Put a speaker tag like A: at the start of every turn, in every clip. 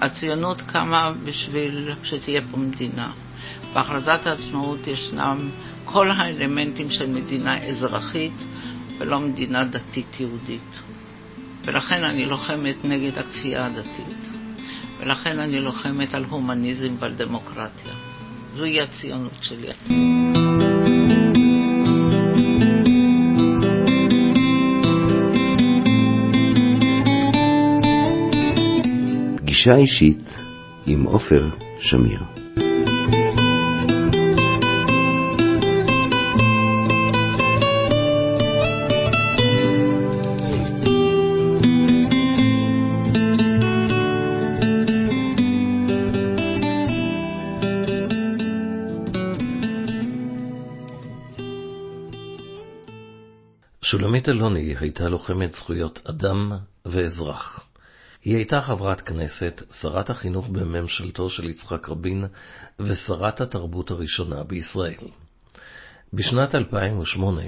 A: הציונות קמה בשביל שתהיה פה מדינה. בהכרזת העצמאות ישנם כל האלמנטים של מדינה אזרחית ולא מדינה דתית יהודית. ולכן אני לוחמת נגד הכפייה הדתית. ולכן אני לוחמת על הומניזם ועל דמוקרטיה. זוהי הציונות שלי.
B: פגישה אישית עם עופר שמיר.
C: שולמית אלוני הייתה לוחמת זכויות אדם ואזרח. היא הייתה חברת כנסת, שרת החינוך בממשלתו של יצחק רבין ושרת התרבות הראשונה בישראל. בשנת 2008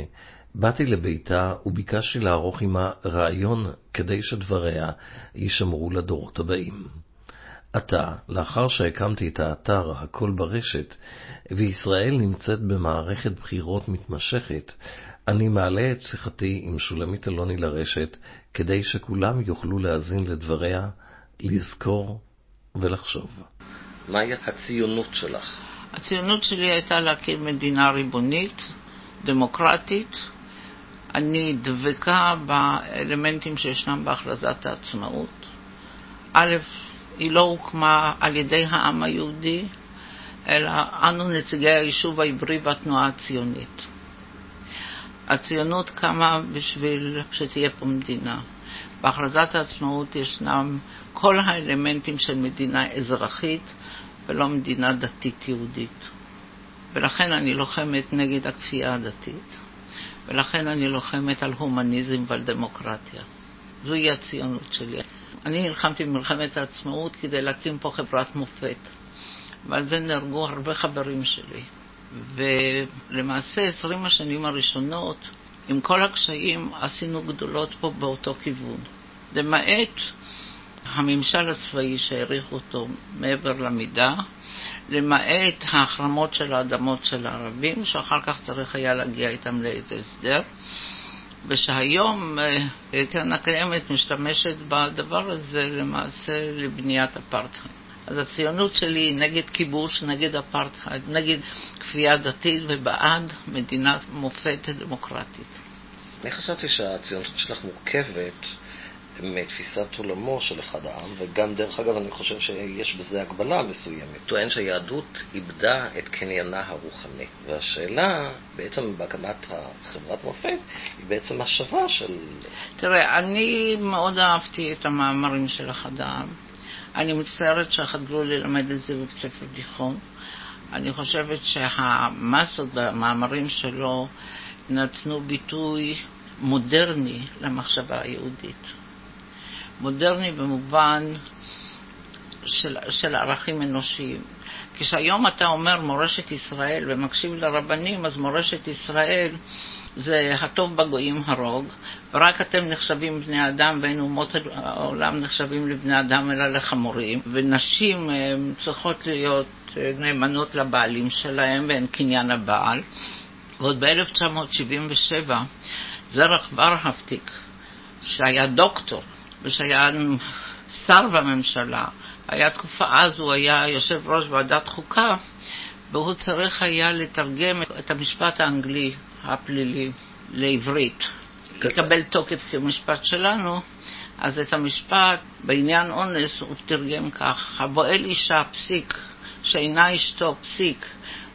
C: באתי לביתה וביקשתי לערוך עמה רעיון כדי שדבריה יישמרו לדורות הבאים. עתה, לאחר שהקמתי את האתר הכל ברשת, וישראל נמצאת במערכת בחירות מתמשכת, אני מעלה את שיחתי עם שולמית אלוני לרשת, כדי שכולם יוכלו להאזין לדבריה, לזכור ולחשוב. מהי הציונות שלך?
A: הציונות שלי הייתה להקים מדינה ריבונית, דמוקרטית. אני דבקה באלמנטים שישנם בהכרזת העצמאות. א', היא לא הוקמה על ידי העם היהודי, אלא אנו נציגי היישוב העברי והתנועה הציונית. הציונות קמה בשביל שתהיה פה מדינה. בהכרזת העצמאות ישנם כל האלמנטים של מדינה אזרחית ולא מדינה דתית יהודית. ולכן אני לוחמת נגד הכפייה הדתית, ולכן אני לוחמת על הומניזם ועל דמוקרטיה. זוהי הציונות שלי. אני נלחמתי במלחמת העצמאות כדי להקים פה חברת מופת, ועל זה נהרגו הרבה חברים שלי. ולמעשה 20 השנים הראשונות, עם כל הקשיים, עשינו גדולות פה באותו כיוון. למעט הממשל הצבאי שהעריך אותו מעבר למידה, למעט ההחרמות של האדמות של הערבים, שאחר כך צריך היה להגיע איתם לאיזה הסדר, ושהיום אה, קרן הקיימת משתמשת בדבר הזה למעשה לבניית אפרטהייד. אז הציונות שלי היא נגד כיבוש, נגד אפרטהייד, נגד כפייה דתית ובעד מדינת מופת דמוקרטית.
C: אני חשבתי שהציונות שלך מורכבת מתפיסת עולמו של אחד העם, וגם דרך אגב אני חושב שיש בזה הגבלה מסוימת. טוען שהיהדות איבדה את קניינה הרוחני. והשאלה, בעצם בהקמת החברת מופת, היא בעצם השווה של...
A: תראה, אני מאוד אהבתי את המאמרים של אחד העם. אני מצטערת שחדלו ללמד את זה בבית ספר תיכון. אני חושבת שהמסות במאמרים שלו נתנו ביטוי מודרני למחשבה היהודית. מודרני במובן של, של ערכים אנושיים. כשהיום אתה אומר מורשת ישראל ומקשיב לרבנים, אז מורשת ישראל זה הטוב בגויים הרוג, ורק אתם נחשבים בני אדם ואין אומות העולם נחשבים לבני אדם אלא לחמורים, ונשים צריכות להיות נאמנות לבעלים שלהם ואין קניין הבעל. ועוד ב-1977 זרח ורהפטיק, שהיה דוקטור ושהיה שר בממשלה, היה תקופה אז, הוא היה יושב ראש ועדת חוקה, והוא צריך היה לתרגם את המשפט האנגלי הפלילי לעברית, לקבל תוקף כמשפט שלנו, אז את המשפט בעניין אונס הוא תרגם כך: הבועל אישה פסיק, שאינה אשתו פסיק,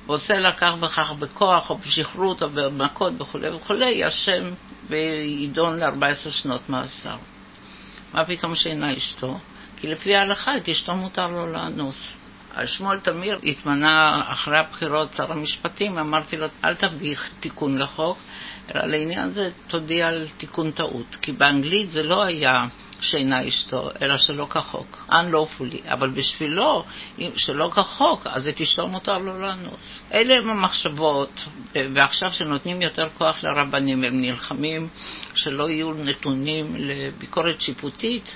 A: ועושה לה כך וכך בכוח או בשכרות או במכות וכולי וכולי, אשם ויידון ל-14 שנות מאסר. מה פתאום שאינה אשתו? כי לפי ההלכה את אשתו מותר לו לאנוס. שמואל תמיר התמנה אחרי הבחירות שר המשפטים, אמרתי לו, אל תביא תיקון לחוק, אלא לעניין זה תודיע על תיקון טעות. כי באנגלית זה לא היה שאינה אשתו, אלא שלא כחוק, unlawfully, אבל בשבילו, שלא כחוק, אז את אשתו מותר לו לאנוס. אלה הם המחשבות, ועכשיו שנותנים יותר כוח לרבנים, הם נלחמים שלא יהיו נתונים לביקורת שיפוטית,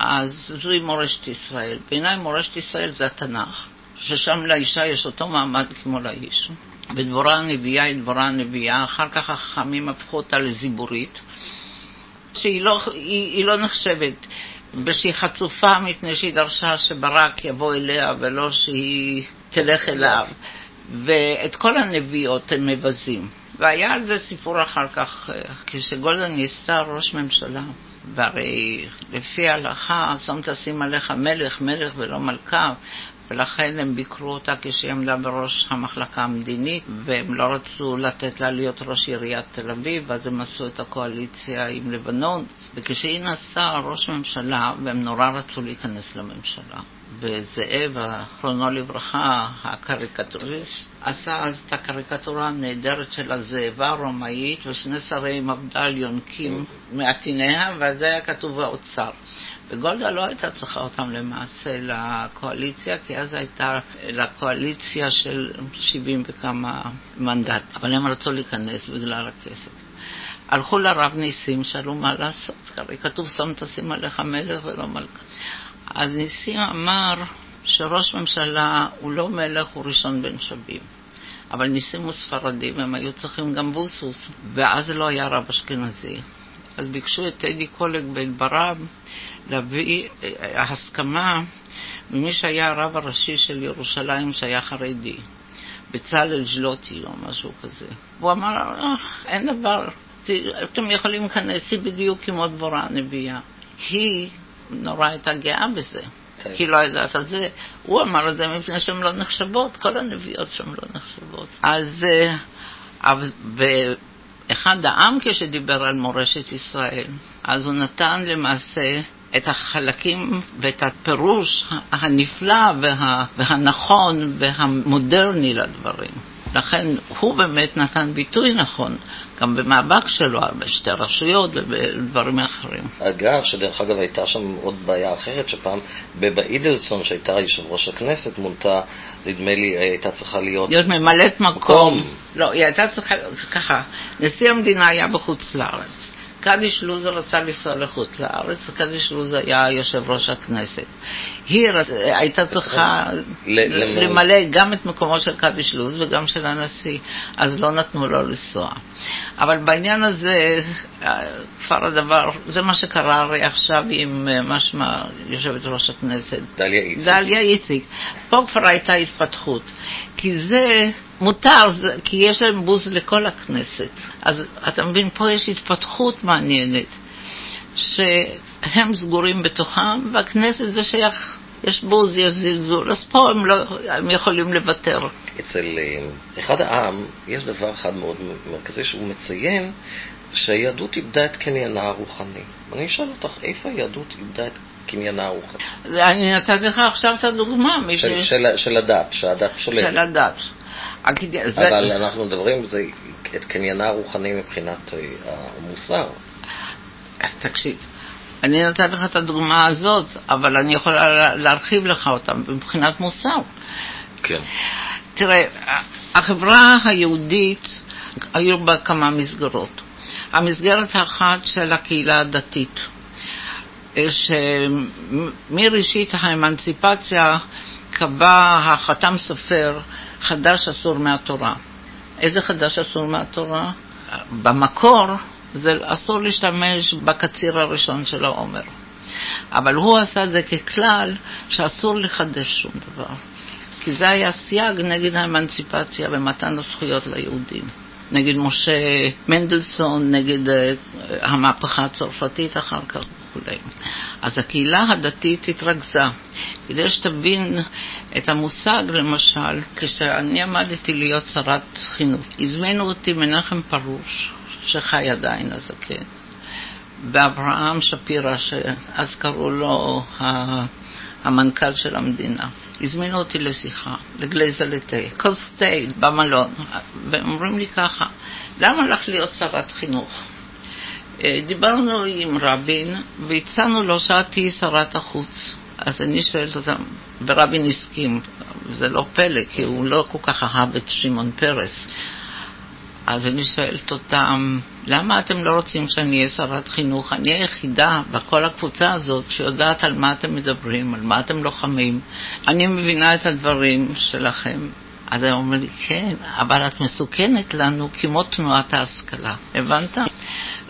A: אז זוהי מורשת ישראל. בעיניי מורשת ישראל זה התנ"ך, ששם לאישה יש אותו מעמד כמו לאיש. ודבורה הנביאה היא דבורה הנביאה, אחר כך החכמים הפכו אותה לזיבורית, שהיא לא, היא, היא לא נחשבת, ושהיא חצופה מפני שהיא דרשה שברק יבוא אליה ולא שהיא תלך אליו, ואת כל הנביאות הם מבזים. והיה על זה סיפור אחר כך, כשגולדה ניסתה ראש ממשלה, והרי לפי ההלכה, שם תשים עליך מלך, מלך ולא מלכה, ולכן הם ביקרו אותה כשהיא עמדה בראש המחלקה המדינית, והם לא רצו לתת לה להיות ראש עיריית תל אביב, אז הם עשו את הקואליציה עם לבנון, וכשהיא נעשתה ראש ממשלה, והם נורא רצו להיכנס לממשלה. וזאב, זכרונו לברכה, הקריקטוריסט, עשה אז את הקריקטורה הנהדרת של הזאבה הרומאית ושני שרי מפד"ל יונקים מעטיניה, ועל זה היה כתוב האוצר. וגולדה לא הייתה צריכה אותם למעשה לקואליציה, כי אז הייתה לקואליציה של 70 וכמה מנדט, אבל הם רצו להיכנס בגלל הכסף. הלכו לרב ניסים, שאלו מה לעשות, הרי כתוב שם תשים עליך מלך ולא מלכה. אז ניסים אמר שראש ממשלה הוא לא מלך, הוא ראשון בין שווים. אבל ניסים הוא ספרדי והם היו צריכים גם בוסוס, ואז לא היה רב אשכנזי. אז ביקשו את טדי קולג ברב להביא אה, הסכמה ממי שהיה הרב הראשי של ירושלים שהיה חרדי, בצלאל ז'לוטי או משהו כזה. הוא אמר, אה, אין דבר, אתם יכולים להיכנס, היא בדיוק כמו דבורה הנביאה. היא נורא הייתה גאה בזה. כן. כי לא יודעת על זה. הוא אמר את זה מפני שהן לא נחשבות, כל הנביאות שם לא נחשבות. אז אה, ואחד העם כשדיבר על מורשת ישראל, אז הוא נתן למעשה את החלקים ואת הפירוש הנפלא וה, והנכון והמודרני לדברים. לכן הוא באמת נתן ביטוי נכון, גם במאבק שלו, בשתי רשויות ובדברים אחרים.
C: אגב, שדרך אגב הייתה שם עוד בעיה אחרת, שפעם בבה אידלסון, שהייתה יושב ראש הכנסת, מונתה, נדמה לי, הייתה צריכה להיות...
A: להיות ממלאת מקום. מקום. לא, היא הייתה צריכה, ככה, נשיא המדינה היה בחוץ לארץ. קדיש לוז רצה לנסוע לחוץ לארץ, קדיש לוז היה יושב ראש הכנסת. היא רצ... הייתה צריכה למלא גם את מקומו של קדיש לוז וגם של הנשיא, אז לא נתנו לו לנסוע. אבל בעניין הזה, כבר הדבר, זה מה שקרה הרי עכשיו עם אה, משמע יושבת ראש הכנסת.
C: דליה איציק.
A: דליה איציק. פה כבר הייתה התפתחות. כי זה מותר, כי יש להם בוז לכל הכנסת. אז אתה מבין, פה יש התפתחות מעניינת, שהם סגורים בתוכם, והכנסת זה שייך, יש בוז, יש זלזול, אז פה הם, לא, הם יכולים לוותר.
C: אצל אה, אחד העם יש דבר אחד מאוד מרכזי שהוא מציין שהיהדות איבדה את קניינה הרוחני. אני אשאל אותך, איפה היהדות איבדה את קניינה הרוחני?
A: אני נתתי לך עכשיו את הדוגמה.
C: של, של, של הדת, שהדת שולטת.
A: של הדת.
C: אבל אנחנו מדברים זה, את קניינה הרוחני מבחינת אה, המוסר.
A: תקשיב, אני נתתי לך את הדוגמה הזאת, אבל אני יכולה להרחיב לך אותה מבחינת מוסר.
C: כן.
A: תראה, החברה היהודית, היו בה כמה מסגרות. המסגרת האחת של הקהילה הדתית, שמראשית האמנציפציה קבע החתם סופר חדש אסור מהתורה. איזה חדש אסור מהתורה? במקור זה אסור להשתמש בקציר הראשון של העומר. אבל הוא עשה זה ככלל שאסור לחדש שום דבר. כי זה היה סייג נגד האמנציפציה ומתן הזכויות ליהודים. נגד משה מנדלסון, נגד uh, המהפכה הצרפתית אחר כך וכולי. אז הקהילה הדתית התרכזה. כדי שתבין את המושג, למשל, כשאני עמדתי להיות שרת חינוך, הזמינו אותי מנחם פרוש, שחי עדיין הזקן, ואברהם שפירא, שאז קראו לו המנכ"ל של המדינה. הזמינו אותי לשיחה, לגלייזה לתה, כוס תה במלון, והם אומרים לי ככה, למה לך להיות שרת חינוך? דיברנו עם רבין והצענו לו שאת תהיי שרת החוץ. אז אני שואלת אותם, ורבין הסכים, זה לא פלא, כי הוא לא כל כך אהב את שמעון פרס. אז אני שואלת אותם, למה אתם לא רוצים שאני אהיה שרת חינוך? אני היחידה בכל הקבוצה הזאת שיודעת על מה אתם מדברים, על מה אתם לוחמים. אני מבינה את הדברים שלכם. אז הם אומרים לי, כן, אבל את מסוכנת לנו כמו תנועת ההשכלה. הבנת?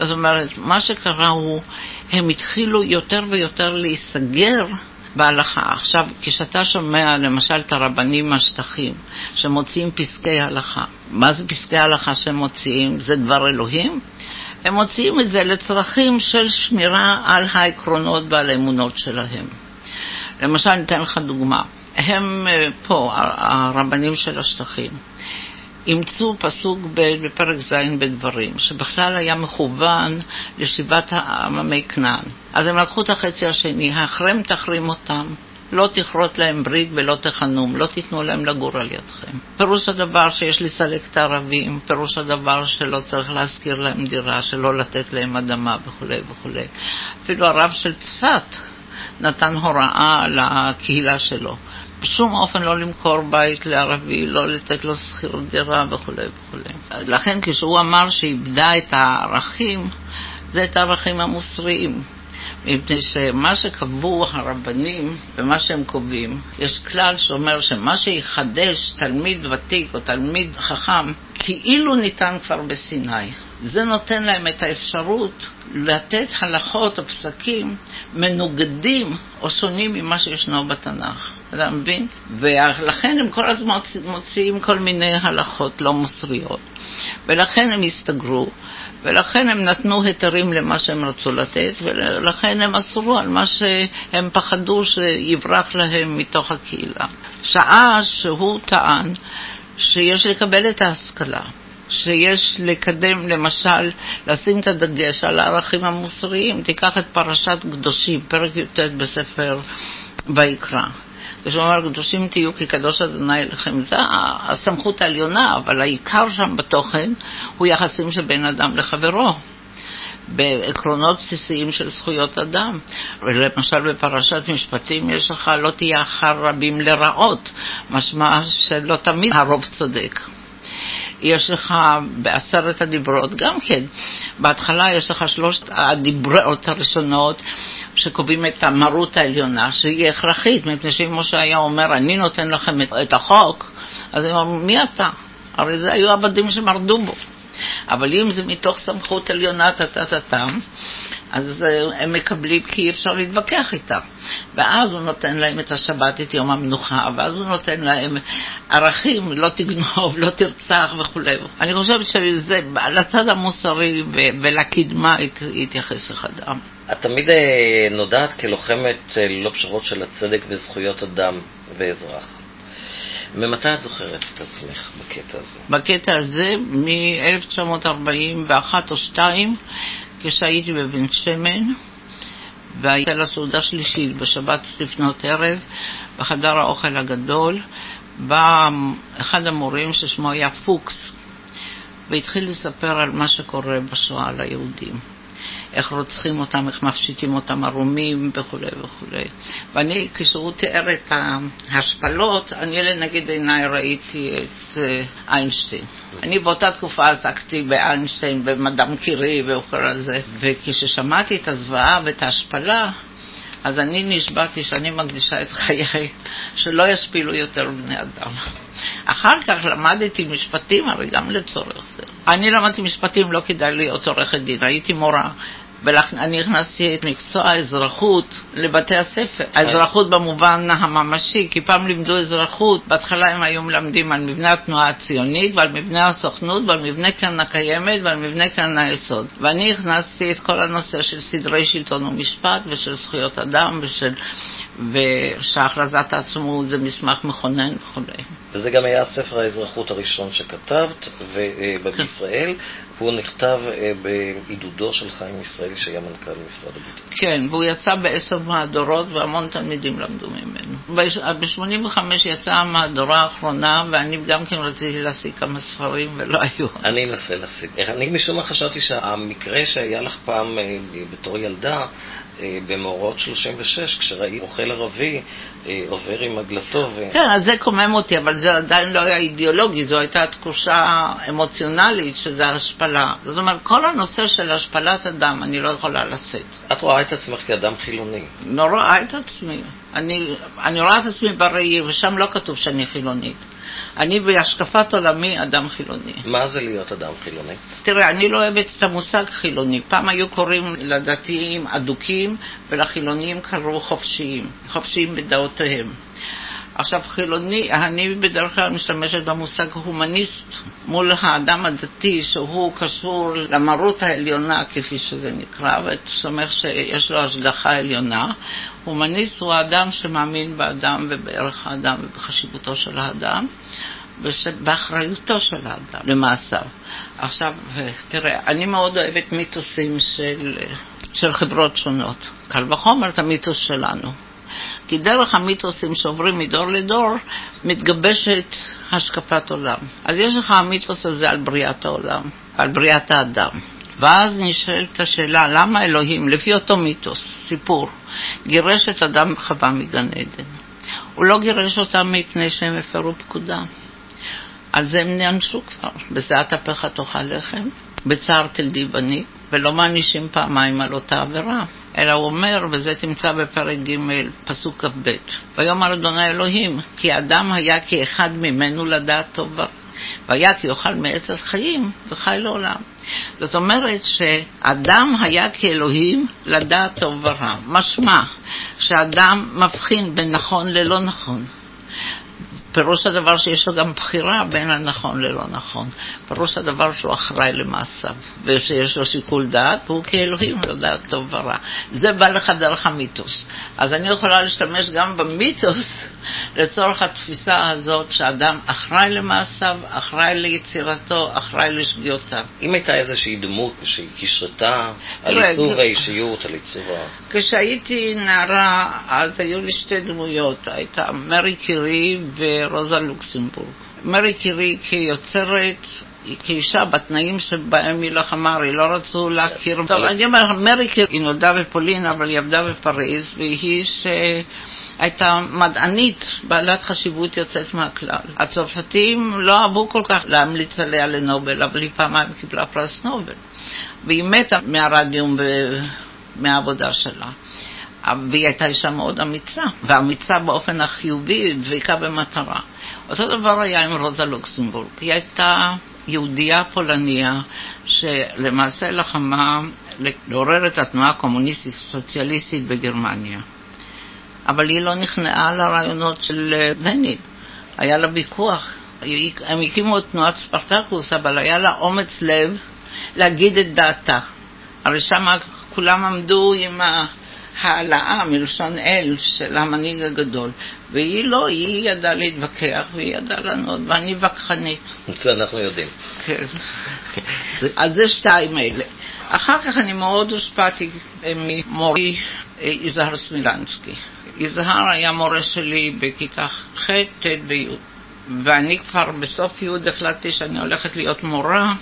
A: זאת אומרת, מה שקרה הוא, הם התחילו יותר ויותר להיסגר בהלכה. עכשיו, כשאתה שומע למשל את הרבנים מהשטחים שמוציאים פסקי הלכה, מה זה פסקי הלכה שהם מוציאים? זה דבר אלוהים? הם מוציאים את זה לצרכים של שמירה על העקרונות ועל האמונות שלהם. למשל, אני אתן לך דוגמה. הם אה, פה, הרבנים של השטחים, אימצו פסוק בפרק ז' בדברים, שבכלל היה מכוון לשיבת עממי כנען. אז הם לקחו את החצי השני, החרם תחרים אותם, לא תכרות להם ברית ולא תחנום, לא תיתנו להם לגור על ידכם. פירוש הדבר שיש לסלק את הערבים, פירוש הדבר שלא צריך להשכיר להם דירה, שלא לתת להם אדמה וכולי וכולי. אפילו הרב של צפת נתן הוראה לקהילה שלו. בשום אופן לא למכור בית לערבי, לא לתת לו שכירות דירה וכולי וכולי. לכן כשהוא אמר שאיבדה את הערכים, זה את הערכים המוסריים. מפני שמה שקבעו הרבנים ומה שהם קובעים, יש כלל שאומר שמה שיחדש תלמיד ותיק או תלמיד חכם, כאילו ניתן כבר בסיני. זה נותן להם את האפשרות לתת הלכות או פסקים מנוגדים או שונים ממה שישנו בתנ"ך. אתה מבין? ולכן הם כל הזמן מוציאים כל מיני הלכות לא מוסריות. ולכן הם הסתגרו, ולכן הם נתנו היתרים למה שהם רצו לתת, ולכן הם אסרו על מה שהם פחדו שיברח להם מתוך הקהילה. שעה שהוא טען שיש לקבל את ההשכלה. שיש לקדם, למשל, לשים את הדגש על הערכים המוסריים. תיקח את פרשת קדושים, פרק י"ט בספר ויקרא. כשהוא אומר, קדושים תהיו כי קדוש אדוני לכם, זה הסמכות העליונה, אבל העיקר שם בתוכן הוא יחסים שבין אדם לחברו. בעקרונות בסיסיים של זכויות אדם. למשל בפרשת משפטים יש לך לא תהיה אחר רבים לרעות, משמע שלא תמיד הרוב צודק. יש לך בעשרת הדיברות גם כן, בהתחלה יש לך שלושת הדיברות הראשונות שקובעים את המרות העליונה, שהיא הכרחית, מפני שאם משה היה אומר, אני נותן לכם את החוק, אז הם אומרים, מי אתה? הרי זה היו עבדים שמרדו בו. אבל אם זה מתוך סמכות עליונה טה-טה-טה-טם, אז הם מקבלים כי אי אפשר להתווכח איתם. ואז הוא נותן להם את השבת, את יום המנוחה, ואז הוא נותן להם ערכים, לא תגנוב, לא תרצח וכולי. אני חושבת שזה, לצד המוסרי ולקדמה התייחס אחד.
C: את תמיד אה, נודעת כלוחמת אה, ללא פשרות של הצדק וזכויות אדם ואזרח. ממתי את זוכרת את עצמך בקטע הזה?
A: בקטע הזה, מ-1941 או 2, כשהייתי בבן שמן, והייתה לה סעודה שלישית בשבת לפנות ערב, בחדר האוכל הגדול, בא אחד המורים ששמו היה פוקס, והתחיל לספר על מה שקורה בשואה ליהודים. איך רוצחים אותם, איך מפשיטים אותם ערומים וכולי וכולי. ואני, כשהוא תיאר את ההשפלות, אני לנגד עיניי ראיתי את אה, איינשטיין. אני באותה תקופה עסקתי באיינשטיין, במדאם קירי וכל הזה, וכששמעתי את הזוועה ואת ההשפלה, אז אני נשבעתי שאני מקדישה את חיי שלא ישפילו יותר בני אדם. אחר כך למדתי משפטים, הרי גם לצורך זה. אני למדתי משפטים, לא כדאי להיות עורכת דין, הייתי מורה. ואני הכנסתי את מקצוע האזרחות לבתי הספר. כן. האזרחות במובן הממשי, כי פעם לימדו אזרחות, בהתחלה הם היו מלמדים על מבנה התנועה הציונית ועל מבנה הסוכנות ועל מבנה קרן הקיימת ועל מבנה קרן היסוד. ואני הכנסתי את כל הנושא של סדרי שלטון ומשפט ושל זכויות אדם ושל... ושהכרזת העצמאות זה מסמך מכונן וכו'.
C: וזה גם היה ספר האזרחות הראשון שכתבת אה, בישראל, והוא נכתב אה, בעידודו של חיים ישראלי, שהיה מנכ"ל משרד הביטחון.
A: כן, והוא יצא בעשר מהדורות והמון תלמידים למדו ממנו. ב-85 יצאה המהדורה האחרונה, ואני גם כן רציתי להשיג כמה ספרים ולא היו.
C: אני אנסה להשיג. אני משום מה חשבתי שהמקרה שהיה לך פעם אה, בתור ילדה, במאורעות 36, כשראית אוכל ערבי אה, עובר עם עגלתו. ו...
A: כן, אז זה קומם אותי, אבל זה עדיין לא היה אידיאולוגי, זו הייתה תחושה אמוציונלית שזה השפלה. זאת אומרת, כל הנושא של השפלת אדם, אני לא יכולה לשאת.
C: את רואה את עצמך כאדם חילוני.
A: לא רואה את עצמי. אני, אני רואה את עצמי בראי, ושם לא כתוב שאני חילונית. אני בהשקפת עולמי אדם חילוני.
C: מה זה להיות אדם חילוני?
A: תראה, אני לא אוהבת את המושג חילוני. פעם היו קוראים לדתיים אדוקים ולחילונים קראו חופשיים, חופשיים בדעותיהם. עכשיו חילוני, אני בדרך כלל משתמשת במושג הומניסט מול האדם הדתי שהוא קשור למרות העליונה כפי שזה נקרא וסומך שיש לו השגחה עליונה. הומניסט הוא האדם שמאמין באדם ובערך האדם ובחשיבותו של האדם ובאחריותו של האדם למעשיו. עכשיו, תראה, אני מאוד אוהבת מיתוסים של, של חברות שונות. קל וחומר את המיתוס שלנו. כי דרך המיתוסים שעוברים מדור לדור מתגבשת השקפת עולם. אז יש לך המיתוס הזה על בריאת העולם, על בריאת האדם. ואז נשאלת השאלה, למה אלוהים, לפי אותו מיתוס, סיפור, גירש את אדם וחווה מגן עדן? הוא לא גירש אותם מפני שהם הפרו פקודה. על זה הם נענשו כבר, בזיעת אפיך תאכל לחם, בצער תלדי בני, ולא מענישים פעמיים על אותה עבירה. אלא הוא אומר, וזה תמצא בפרק ג', פסוק כ"ב, ויאמר אדוני אלוהים, כי האדם היה כאחד ממנו לדעת טוב ורע. והיה כי יאכל מעץ החיים וחי לעולם. זאת אומרת שאדם היה כאלוהים לדעת טוב ורע. משמע שאדם מבחין בין נכון ללא נכון. פירוש הדבר שיש לו גם בחירה בין הנכון ללא נכון. פירוש הדבר שהוא אחראי למעשיו, ושיש לו שיקול דעת, והוא כאלוהים לדעת טוב ורע. זה בא לך דרך המיתוס. אז אני יכולה להשתמש גם במיתוס לצורך התפיסה הזאת שאדם אחראי למעשיו, אחראי ליצירתו, אחראי לשגיאותיו.
C: אם הייתה איזושהי דמות שהשרתה על עיצוב האישיות, על עיצוב ה...
A: כשהייתי נערה, אז היו לי שתי דמויות. הייתה מרי קירי ו... רוזה לוקסמבורג. מרי קירי כיוצרת, כאישה בתנאים שבהם היא לחמה, היא לא רצו להכיר. טוב, אני אומר, מרי קירי, היא נולדה בפולין, אבל היא עבדה בפריז, והיא שהייתה מדענית בעלת חשיבות יוצאת מהכלל. הצרפתים לא אהבו כל כך להמליץ עליה לנובל, אבל היא פעמיים קיבלה פרס נובל. והיא מתה מהרדיום ומהעבודה שלה. והיא הייתה אישה מאוד אמיצה, ואמיצה באופן החיובי, דבקה במטרה. אותו דבר היה עם רוזה לוקסמבורג. היא הייתה יהודייה פולניה שלמעשה לחמה לעורר את התנועה הקומוניסטית-סוציאליסטית בגרמניה. אבל היא לא נכנעה לרעיונות של לנין. היה לה ויכוח. הם הקימו את תנועת ספרטקוס, אבל היה לה אומץ לב להגיד את דעתה. הרי שם כולם עמדו עם ה... העלאה מלשון אל של המנהיג הגדול. והיא לא, היא ידעה להתווכח והיא ידעה לענות, ואני וכחנית.
C: זה אנחנו יודעים.
A: כן. אז זה שתיים אלה. אחר כך אני מאוד הושפעתי ממורי אה, יזהר סמילנסקי. יזהר היה מורה שלי בכיתה ח', ט' וי', ואני כבר בסוף י' החלטתי שאני הולכת להיות מורה,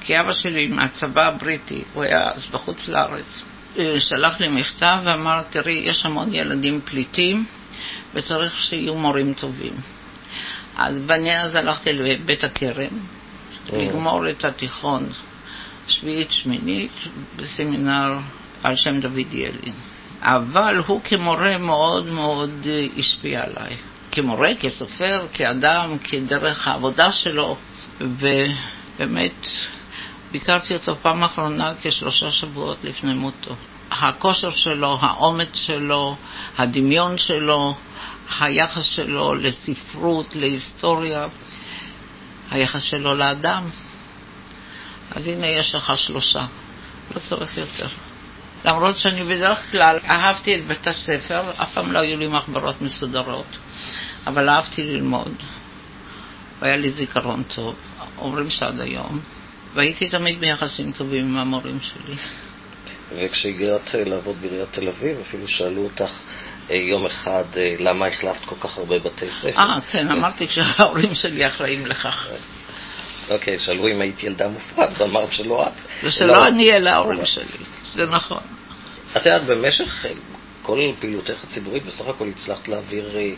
A: כי אבא שלי מהצבא הבריטי, הוא היה אז בחוץ לארץ. שלח לי מכתב ואמר, תראי, יש המון ילדים פליטים וצריך שיהיו מורים טובים. אז ואני אז הלכתי לבית הכרם, לגמור את התיכון שביעית שמינית בסמינר על שם דוד ילין. אבל הוא כמורה מאוד מאוד השפיע עליי. כמורה, כסופר, כאדם, כדרך העבודה שלו, ובאמת ביקרתי אותו פעם אחרונה כשלושה שבועות לפני מותו. הכושר שלו, האומץ שלו, הדמיון שלו, היחס שלו לספרות, להיסטוריה, היחס שלו לאדם. אז הנה יש לך שלושה, לא צריך יותר. למרות שאני בדרך כלל אהבתי את בית הספר, אף פעם לא היו לי מחברות מסודרות, אבל אהבתי ללמוד, והיה לי זיכרון טוב, אומרים שעד היום. והייתי תמיד ביחסים טובים עם המורים שלי.
C: וכשהגעת לעבוד בעיריית תל אביב, אפילו שאלו אותך יום אחד למה החלפת כל כך הרבה בתי ספר.
A: אה, כן, אמרתי כשההורים שלי אחראים לכך.
C: אוקיי, שאלו אם היית ילדה מופרעת, ואמרת שלא את.
A: ושלא אני אלה ההורים שלי, זה נכון.
C: את יודעת, במשך כל פעילותך הציבורית בסך הכל הצלחת להעביר אה,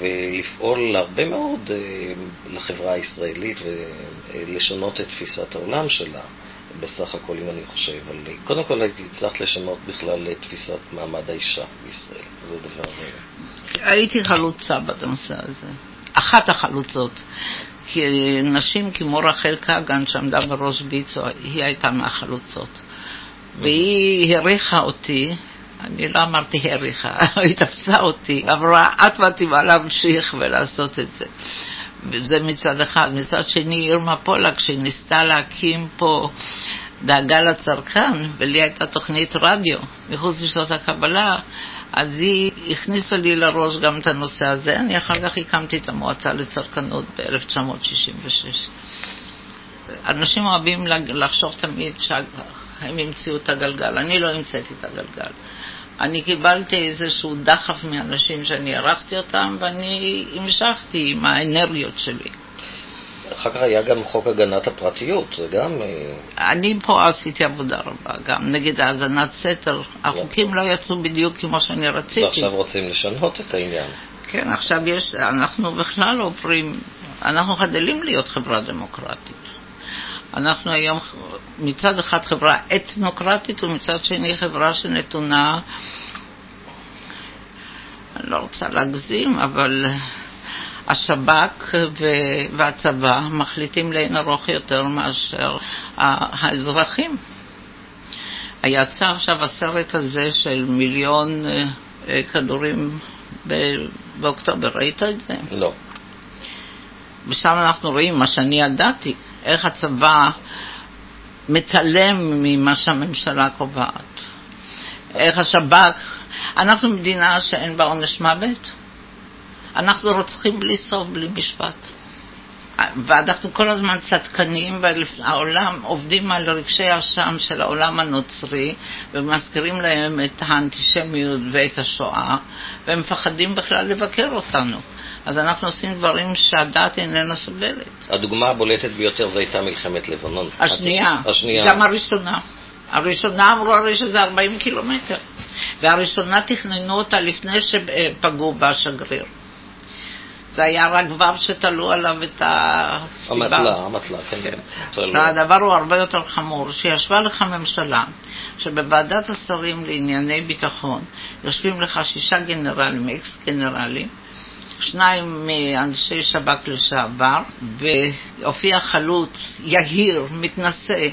C: ולפעול הרבה מאוד אה, לחברה הישראלית ולשנות את תפיסת העולם שלה. בסך הכל, אם אני חושב, אבל קודם כל הצלחת לשנות בכלל את תפיסת מעמד האישה בישראל. זה דבר...
A: אה, הייתי חלוצה בנושא הזה. אחת החלוצות. כי נשים כמו רחל כגן שעמדה בראש ויצו, היא הייתה מהחלוצות. והיא העריכה אותי אני לא אמרתי העריכה, היא תפסה אותי, אמרה, את מתאימה להמשיך ולעשות את זה. זה מצד אחד. מצד שני, אירמה פולק, שהיא ניסתה להקים פה דאגה לצרכן, ולי הייתה תוכנית רדיו מחוץ לשעות הקבלה, אז היא הכניסה לי לראש גם את הנושא הזה. אני אחר כך הקמתי את המועצה לצרכנות ב-1966. אנשים אוהבים לחשוב תמיד שהם המציאו את הגלגל. אני לא המצאתי את הגלגל. אני קיבלתי איזשהו דחף מאנשים שאני ערכתי אותם, ואני המשכתי עם האנרגיות שלי.
C: אחר כך היה גם חוק הגנת הפרטיות, זה גם...
A: אה, אני פה עשיתי עבודה רבה, גם נגד האזנת סתר. החוקים לא יצאו בדיוק כמו שאני רציתי.
C: ועכשיו רוצים לשנות את העניין.
A: כן, עכשיו יש, אנחנו בכלל עוברים, אנחנו חדלים להיות חברה דמוקרטית. אנחנו היום מצד אחד חברה אתנוקרטית ומצד שני חברה שנתונה, אני לא רוצה להגזים, אבל השב"כ והצבא מחליטים לאין ארוך יותר מאשר האזרחים. יצא עכשיו הסרט הזה של מיליון אה, כדורים באוקטובר, ראית את זה?
C: לא.
A: ושם אנחנו רואים מה שאני ידעתי, איך הצבא מתעלם ממה שהממשלה קובעת, איך השב"כ, אנחנו מדינה שאין בה עונש מוות, אנחנו רוצחים בלי סוף, בלי משפט. ואנחנו כל הזמן צדקנים, והעולם עובדים על רגשי אשם של העולם הנוצרי ומזכירים להם את האנטישמיות ואת השואה, והם מפחדים בכלל לבקר אותנו. אז אנחנו עושים דברים שהדת איננה סובלת.
C: הדוגמה הבולטת ביותר זו הייתה מלחמת לבנון.
A: השנייה, השנייה. גם הראשונה. הראשונה אמרו הרי שזה 40 קילומטר, והראשונה תכננו אותה לפני שפגעו בשגריר. זה היה רק ו' שתלו עליו את הסיבה.
C: המטלה, המטלה, כן. כן.
A: הדבר הוא הרבה יותר חמור, שישבה לך ממשלה, שבוועדת השרים לענייני ביטחון יושבים לך שישה גנרלים, אקס גנרלים, שניים מאנשי שב"כ לשעבר, והופיע חלוץ יהיר, מתנשא,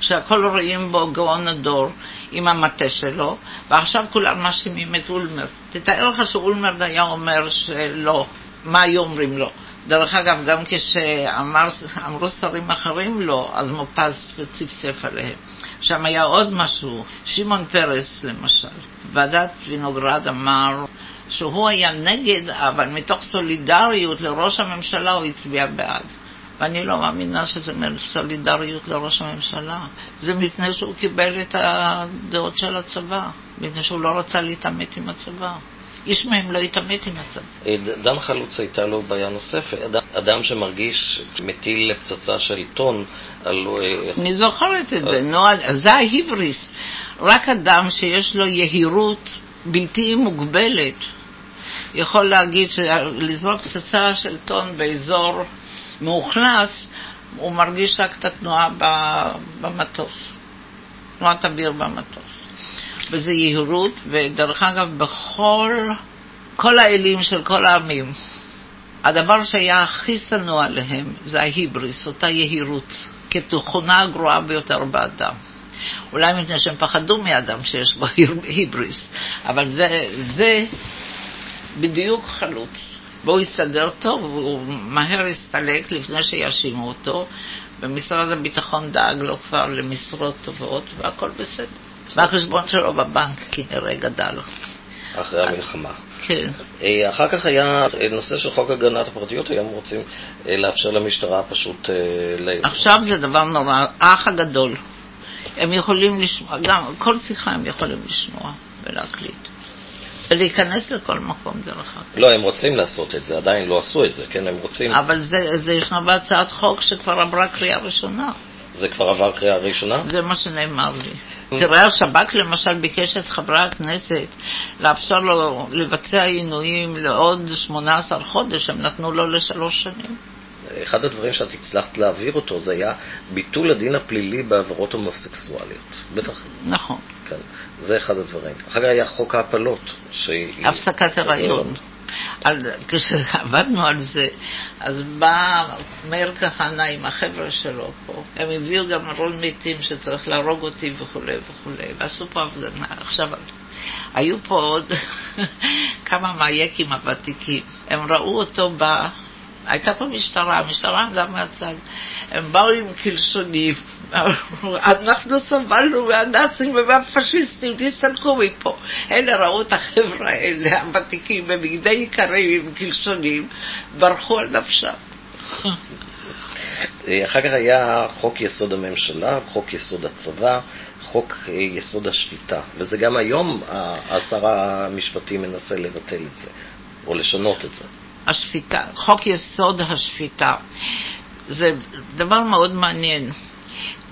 A: שהכל רואים בו גאון הדור עם המטה שלו, ועכשיו כולם מאשימים את אולמרט. תתאר לך שאולמרט היה אומר שלא, מה היו אומרים לו? דרך אגב, גם כשאמרו שרים אחרים לא, אז מופז צפצף עליהם. שם היה עוד משהו, שמעון פרס למשל, ועדת וינוגרד אמר שהוא היה נגד, אבל מתוך סולידריות לראש הממשלה הוא הצביע בעד. ואני לא מאמינה שזה סולידריות לראש הממשלה. זה מפני שהוא קיבל את הדעות של הצבא, מפני שהוא לא רצה להתעמת עם הצבא. איש מהם לא התעמת עם הצבא.
C: אה, דן חלוץ הייתה לו בעיה נוספת. אדם שמרגיש מטיל פצצה של עיתון על...
A: אה, אני זוכרת את זה, נו, זה ההיבריס. רק אדם שיש לו יהירות בלתי מוגבלת יכול להגיד שלזרוק פצצה של טון באזור מאוכלס, הוא מרגיש רק את התנועה במטוס, תנועת אוויר במטוס. וזה יהירות, ודרך אגב, בכל כל האלים של כל העמים, הדבר שהיה הכי שנוא עליהם זה ההיבריס, אותה יהירות, כתכונה הגרועה ביותר באדם. אולי מפני שהם פחדו מאדם שיש בו היבריס, אבל זה, זה בדיוק חלוץ. והוא הסתדר טוב, הוא מהר הסתלק לפני שיאשימו אותו, ומשרד הביטחון דאג לו כבר למשרות טובות, והכל בסדר. והחשבון שלו בבנק כנראה גדל.
C: אחרי המלחמה.
A: כן.
C: אה, אחר כך היה נושא של חוק הגנת הפרטיות, היום רוצים אה, לאפשר למשטרה פשוט...
A: אה, עכשיו זה דבר נורא, האח הגדול. הם יכולים לשמוע, גם כל שיחה הם יכולים לשמוע ולהקליט. להיכנס לכל מקום דרך אגב.
C: לא, הם רוצים לעשות את זה, עדיין לא עשו את זה, כן? הם רוצים...
A: אבל זה, זה ישנו בהצעת חוק שכבר עברה קריאה ראשונה.
C: זה כבר עבר קריאה ראשונה?
A: זה מה שנאמר לי. תראה, השב"כ למשל ביקש את חברי הכנסת לאפשר לו לבצע עינויים לעוד 18 חודש, הם נתנו לו לשלוש שנים.
C: אחד הדברים שאת הצלחת להעביר אותו זה היה ביטול הדין הפלילי בעבירות הומוסקסואליות. בטח.
A: נכון.
C: כן, זה אחד הדברים. אחר כך היה חוק ההפלות. שהיא...
A: הפסקת הריון. על, כשעבדנו על זה, אז בא מאיר כהנא עם החבר'ה שלו פה, הם הביאו גם רון מתים שצריך להרוג אותי וכולי וכולי, ועשו פה הפגנה. עכשיו, היו פה עוד כמה מהיקים הוותיקים, הם ראו אותו בא הייתה פה משטרה, המשטרה עמדה מהצד. הם באו עם קלשונים, אנחנו סבלנו מהנאצים ומהפשיסטים, תסתלקו מפה. אלה ראו את החבר'ה האלה, הוותיקים, בבגדי איכרים עם קלשונים, ברחו על נפשם.
C: אחר כך היה חוק יסוד הממשלה, חוק יסוד הצבא, חוק יסוד השפיטה, וזה גם היום השר המשפטי מנסה לבטל את זה, או לשנות את זה.
A: השפיטה, חוק יסוד השפיטה. זה דבר מאוד מעניין.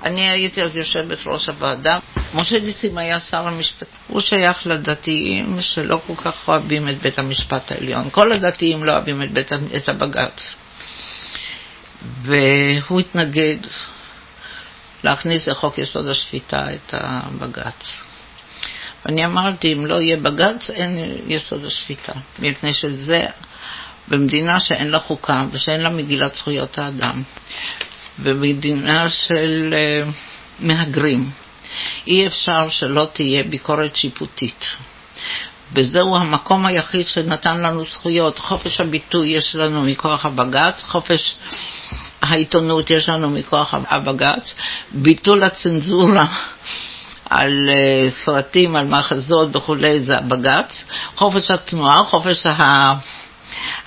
A: אני הייתי אז יושבת ראש הוועדה, משה ניסים היה שר המשפט, הוא שייך לדתיים שלא כל כך אוהבים את בית המשפט העליון. כל הדתיים לא אוהבים את, בית, את הבג"ץ. והוא התנגד להכניס לחוק יסוד השפיטה את הבג"ץ. ואני אמרתי, אם לא יהיה בג"ץ, אין יסוד השפיטה, מפני שזה במדינה שאין לה חוקה ושאין לה מגילת זכויות האדם, במדינה של uh, מהגרים, אי אפשר שלא תהיה ביקורת שיפוטית. וזהו המקום היחיד שנתן לנו זכויות. חופש הביטוי יש לנו מכוח הבג"ץ, חופש העיתונות יש לנו מכוח הבג"ץ, ביטול הצנזורה על uh, סרטים, על מחזות וכולי, זה הבג"ץ, חופש התנועה, חופש ה...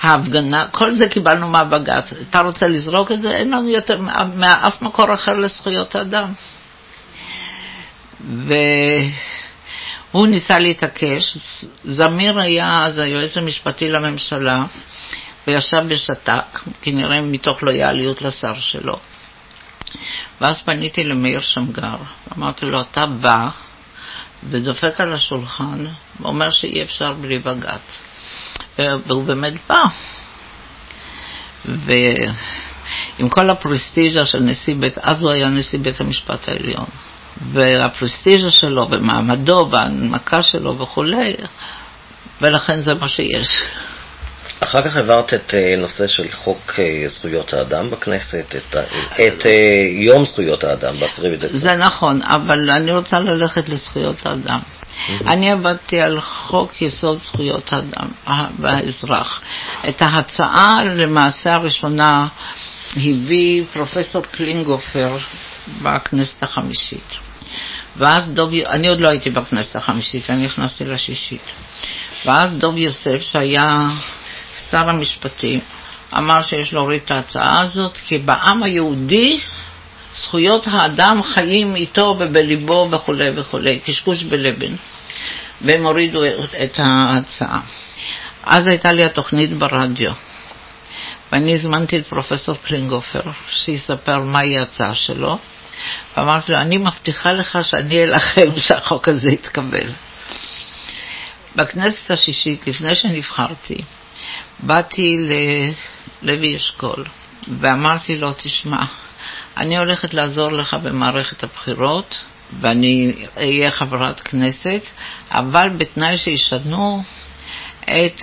A: ההפגנה, כל זה קיבלנו מהבג"ץ. אתה רוצה לזרוק את זה? אין לנו יותר מאף מקור אחר לזכויות אדם. והוא ניסה להתעקש. זמיר היה אז היועץ המשפטי לממשלה, וישב בשת"ק, כנראה מתוך לויאליות לשר שלו. ואז פניתי למאיר שמגר, אמרתי לו, אתה בא ודופק על השולחן ואומר שאי אפשר בלי בג"ץ. והוא באמת בא. ועם כל הפרסטיז'ה של נשיא בית, אז הוא היה נשיא בית המשפט העליון. והפרסטיז'ה שלו ומעמדו וההנמקה שלו וכולי, ולכן זה מה שיש.
C: אחר כך העברת את אה, נושא של חוק אה, זכויות האדם בכנסת, את, את אה, יום זכויות האדם ב-10 בדצמבר.
A: זה נכון, אבל אני רוצה ללכת לזכויות האדם. אני עבדתי על חוק יסוד זכויות האדם והאזרח. את ההצעה למעשה הראשונה הביא פרופסור קלינגופר בכנסת החמישית. ואז דוב, אני עוד לא הייתי בכנסת החמישית, אני נכנסתי לשישית. ואז דוב יוסף, שהיה שר המשפטים, אמר שיש להוריד את ההצעה הזאת, כי בעם היהודי זכויות האדם חיים איתו ובליבו וכולי וכולי, קשקוש בלבן. והם הורידו את ההצעה. אז הייתה לי התוכנית ברדיו, ואני הזמנתי את פרופסור קלינגופר שיספר מהי ההצעה שלו, ואמרתי לו, אני מבטיחה לך שאני אלחם שהחוק הזה יתקבל. בכנסת השישית, לפני שנבחרתי, באתי ללוי אשכול ואמרתי לו, תשמע, אני הולכת לעזור לך במערכת הבחירות ואני אהיה חברת כנסת, אבל בתנאי שישנו את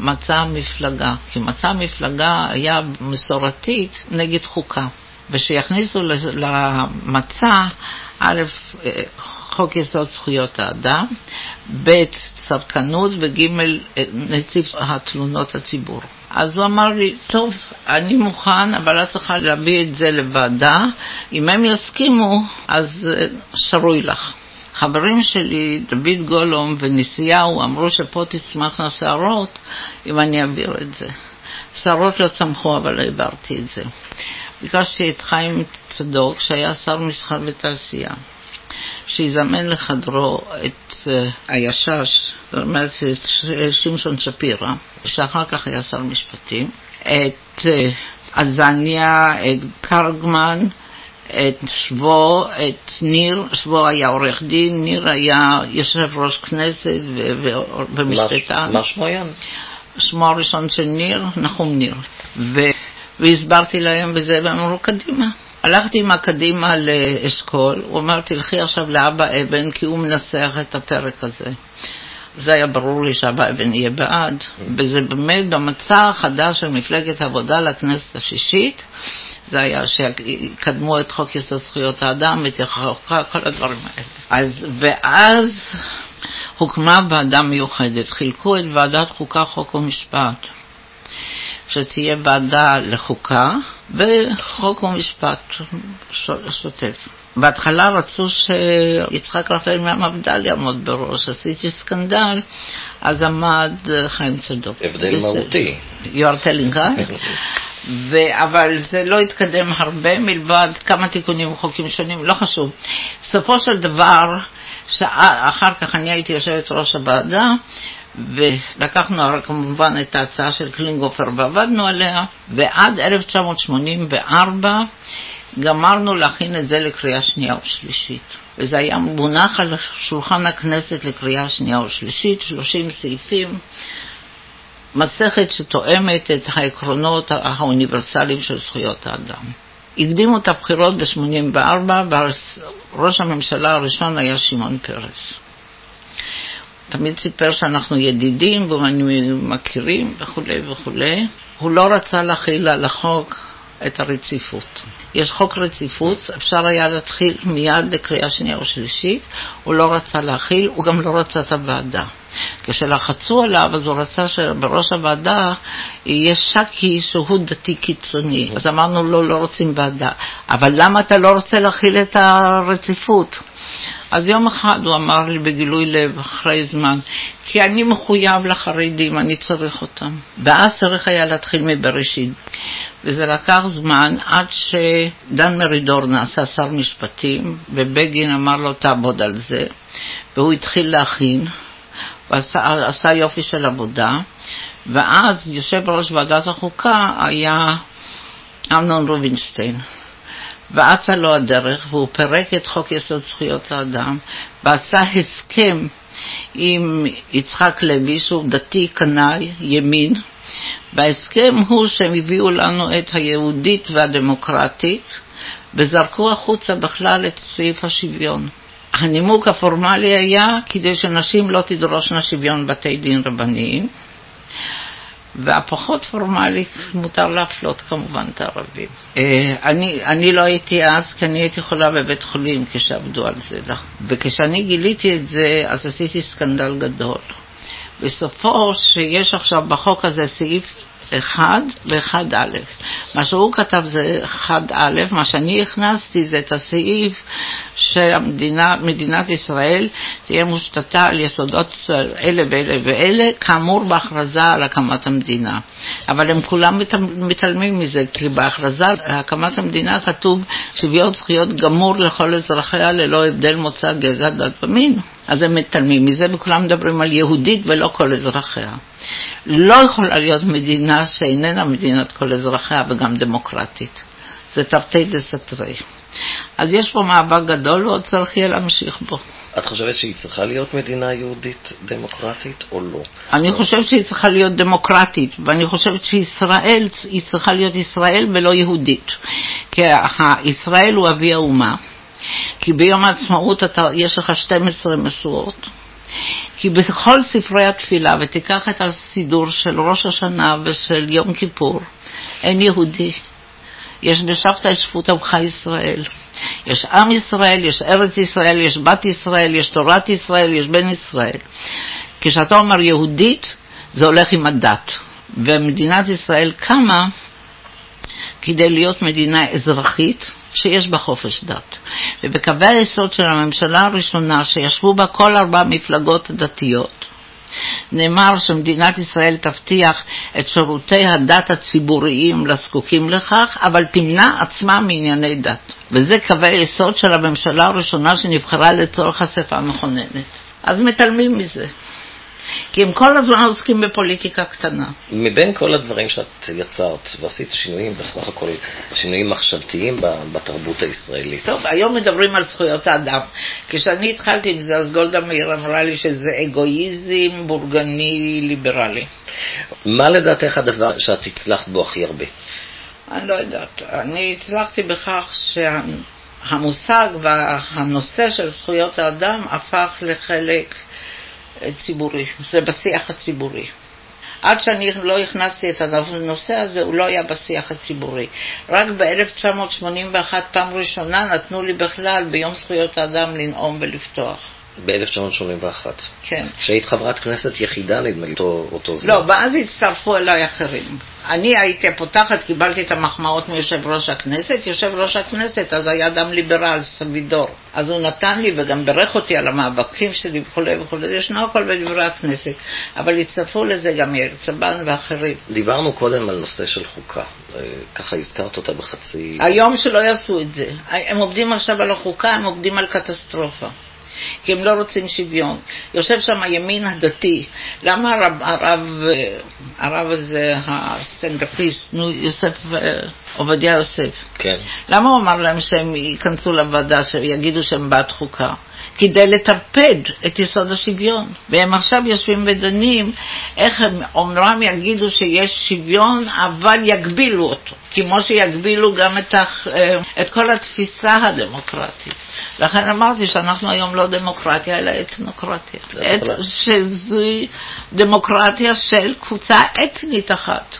A: מצע המפלגה, כי מצע המפלגה היה מסורתית נגד חוקה, ושיכניסו למצע א', חוק יסוד זכויות האדם, ב', צרכנות וג', נציב התלונות הציבור. אז הוא אמר לי, טוב, אני מוכן, אבל את צריכה להביא את זה לוועדה, אם הם יסכימו, אז אה, שרוי לך. חברים שלי, דוד גולום ונשיאהו, אמרו שפה תצמחנה שערות אם אני אעביר את זה. שערות לא צמחו, אבל העברתי את זה. ביקשתי את חיים צדוק, שהיה שר מסחר ותעשייה, שיזמן לחדרו את uh, הישש זאת אומרת את שמשון שפירא, שאחר כך היה שר משפטים, את אה, עזניה, את קרגמן, את שבו, את ניר, שבו היה עורך דין, ניר היה יושב ראש כנסת ומשפטן.
C: מה שמו היה?
A: שמו הראשון של ניר, נחום ניר. ו... והסברתי להם בזה, והם אמרו, קדימה. הלכתי עם הקדימה לאשכול, הוא אמר, תלכי עכשיו לאבא אבן, כי הוא מנסח את הפרק הזה. זה היה ברור לי אבן יהיה בעד, וזה באמת במצע החדש של מפלגת העבודה לכנסת השישית, זה היה שיקדמו את חוק יסוד זכויות האדם, את החוקה, כל הדברים האלה. אז, ואז הוקמה ועדה מיוחדת, חילקו את ועדת חוקה, חוק ומשפט. שתהיה ועדה לחוקה וחוק ומשפט שוטף. בהתחלה רצו שיצחק רפאל מהמפד"ל יעמוד בראש, עשיתי סקנדל, אז עמד חיים צדוק.
C: הבדל מהותי.
A: You are telling us? ו- אבל זה לא התקדם הרבה מלבד כמה תיקונים וחוקים שונים, לא חשוב. בסופו של דבר, אחר כך אני הייתי יושבת ראש הוועדה, ולקחנו כמובן את ההצעה של קלינגופר ועבדנו עליה, ועד 1984 גמרנו להכין את זה לקריאה שנייה ושלישית. וזה היה מונח על שולחן הכנסת לקריאה שנייה ושלישית, 30 סעיפים, מסכת שתואמת את העקרונות האוניברסליים של זכויות האדם. הקדימו את הבחירות ב-84, וראש הממשלה הראשון היה שמעון פרס. תמיד סיפר שאנחנו ידידים ומכירים וכולי וכולי. הוא לא רצה להכיל על החוק את הרציפות. יש חוק רציפות, אפשר היה להתחיל מיד לקריאה שנייה או שלישית, הוא לא רצה להכיל, הוא גם לא רצה את הוועדה. כשלחצו עליו, אז הוא רצה שבראש הוועדה יהיה שקי שהוא דתי קיצוני. אז אמרנו לו, לא, לא רוצים ועדה. אבל למה אתה לא רוצה להכיל את הרציפות? אז יום אחד הוא אמר לי בגילוי לב, אחרי זמן, כי אני מחויב לחרדים, אני צריך אותם. ואז צריך היה להתחיל מבראשית. וזה לקח זמן עד שדן מרידור נעשה שר משפטים, ובגין אמר לו תעבוד על זה, והוא התחיל להכין, ועשה יופי של עבודה, ואז יושב ראש ועדת החוקה היה אמנון רובינשטיין. ואצה לו הדרך, והוא פירק את חוק יסוד זכויות האדם, ועשה הסכם עם יצחק לוי, שהוא דתי קנאי, ימין, וההסכם הוא שהם הביאו לנו את היהודית והדמוקרטית, וזרקו החוצה בכלל את סעיף השוויון. הנימוק הפורמלי היה כדי שנשים לא תדרושנה שוויון בתי דין רבניים, והפחות פורמלי, מותר להפלות כמובן את הערבים. אה, אני, אני לא הייתי אז, כי אני הייתי חולה בבית חולים כשעבדו על זה. וכשאני גיליתי את זה, אז עשיתי סקנדל גדול. בסופו שיש עכשיו בחוק הזה סעיף 1 ו-1א. מה שהוא כתב זה 1א, מה שאני הכנסתי זה את הסעיף שמדינת ישראל תהיה מושתתה על יסודות אלה ואלה ואלה, כאמור בהכרזה על הקמת המדינה. אבל הם כולם מתעלמים מזה, כי בהכרזה על הקמת המדינה כתוב שוויון זכויות גמור לכל אזרחיה ללא הבדל מוצא, גזע, דת ומין. אז הם מתעלמים מזה וכולם מדברים על יהודית ולא כל אזרחיה. לא יכולה להיות מדינה שאיננה מדינת כל אזרחיה וגם דמוקרטית. זה תרתי דסתרי. אז יש פה מאבק גדול ועוד צריך יהיה להמשיך בו.
C: את חושבת שהיא צריכה להיות מדינה יהודית דמוקרטית או לא?
A: אני חושבת שהיא צריכה להיות דמוקרטית, ואני חושבת שישראל היא צריכה להיות ישראל ולא יהודית. כי ישראל הוא אבי האומה. כי ביום העצמאות אתה, יש לך 12 משואות. כי בכל ספרי התפילה, ותיקח את הסידור של ראש השנה ושל יום כיפור, אין יהודי. יש בשבתא את שפוט עמך ישראל. יש עם ישראל, יש ארץ ישראל, יש בת ישראל, יש תורת ישראל, יש בן ישראל. כשאתה אומר יהודית, זה הולך עם הדת. ומדינת ישראל קמה כדי להיות מדינה אזרחית, שיש בה חופש דת. ובקווי היסוד של הממשלה הראשונה, שישבו בה כל ארבע מפלגות דתיות, נאמר שמדינת ישראל תבטיח את שירותי הדת הציבוריים לזקוקים לכך, אבל תמנע עצמה מענייני דת. וזה קווי יסוד של הממשלה הראשונה שנבחרה לצורך אספה מכוננת. אז מתעלמים מזה. כי הם כל הזמן עוסקים בפוליטיקה קטנה.
C: מבין כל הדברים שאת יצרת ועשית שינויים, בסך הכל שינויים מחשבתיים בתרבות הישראלית.
A: טוב, היום מדברים על זכויות האדם. כשאני התחלתי עם זה, אז גולדה מאיר אמרה לי שזה אגואיזם בורגני ליברלי.
C: מה לדעתך הדבר שאת הצלחת בו הכי הרבה?
A: אני לא יודעת. אני הצלחתי בכך שהמושג והנושא של זכויות האדם הפך לחלק ציבורי, זה בשיח הציבורי. עד שאני לא הכנסתי את הנושא הזה, הוא לא היה בשיח הציבורי. רק ב-1981, פעם ראשונה, נתנו לי בכלל ביום זכויות האדם לנאום ולפתוח.
C: ב-1981.
A: כן.
C: שהיית חברת כנסת יחידה, נדמה לי, אותו, אותו זמן.
A: לא, ואז הצטרפו אליי אחרים. אני הייתי פותחת, קיבלתי את המחמאות מיושב ראש הכנסת, יושב ראש הכנסת אז היה אדם ליברל, סבידור. אז הוא נתן לי וגם בירך אותי על המאבקים שלי וכולי וכולי, ישנו הכל בדברי הכנסת. אבל הצטרפו לזה גם יאיר צבן ואחרים.
C: דיברנו קודם על נושא של חוקה, אה, ככה הזכרת אותה בחצי...
A: היום שלא יעשו את זה. הם עובדים עכשיו על החוקה, הם עובדים על קטסטרופה. כי הם לא רוצים שוויון. יושב שם הימין הדתי. למה הרב, הרב, הרב הזה, הסטנדאפיסט, נו, יוסף, אה, עובדיה יוסף,
C: כן.
A: למה הוא אמר להם שהם ייכנסו לוועדה, שיגידו שהם בעד חוקה? כדי לטרפד את יסוד השוויון. והם עכשיו יושבים ודנים איך הם אומרם יגידו שיש שוויון, אבל יגבילו אותו, כמו שיגבילו גם את, הח... אה, את כל התפיסה הדמוקרטית. לכן אמרתי שאנחנו היום לא דמוקרטיה, אלא אתנוקרטיה. את, שזוהי דמוקרטיה של קבוצה אתנית אחת.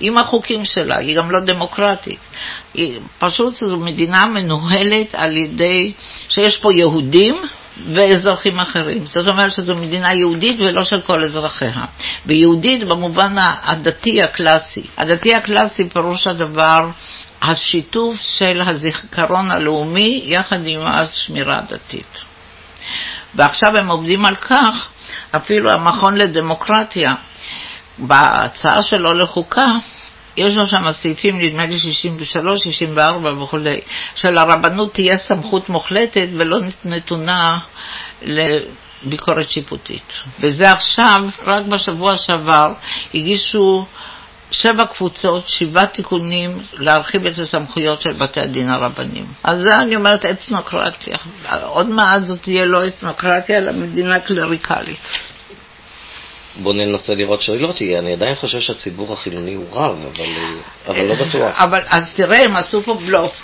A: עם החוקים שלה, היא גם לא דמוקרטית. היא, פשוט זו מדינה מנוהלת על ידי שיש פה יהודים ואזרחים אחרים. זאת אומרת שזו מדינה יהודית ולא של כל אזרחיה. ויהודית במובן הדתי הקלאסי. הדתי הקלאסי פירוש הדבר השיתוף של הזיכרון הלאומי יחד עם השמירה הדתית. ועכשיו הם עובדים על כך, אפילו המכון לדמוקרטיה, בהצעה שלו לחוקה, יש לו שם סעיפים, נדמה לי 63, 64 וכולי, שלרבנות תהיה סמכות מוחלטת ולא נתונה לביקורת שיפוטית. וזה עכשיו, רק בשבוע שעבר, הגישו שבע קבוצות, שבעה תיקונים להרחיב את הסמכויות של בתי הדין הרבניים. אז זה אני אומרת אתנוקרטיה. עוד מעט זאת תהיה לא אתנוקרטיה, אלא מדינה קלריקלית.
C: בוא ננסה לראות שלא תהיה. אני עדיין חושב שהציבור החילוני הוא רב, אבל, אבל לא בטוח.
A: אבל אז תראה, הם עשו פה בלוף.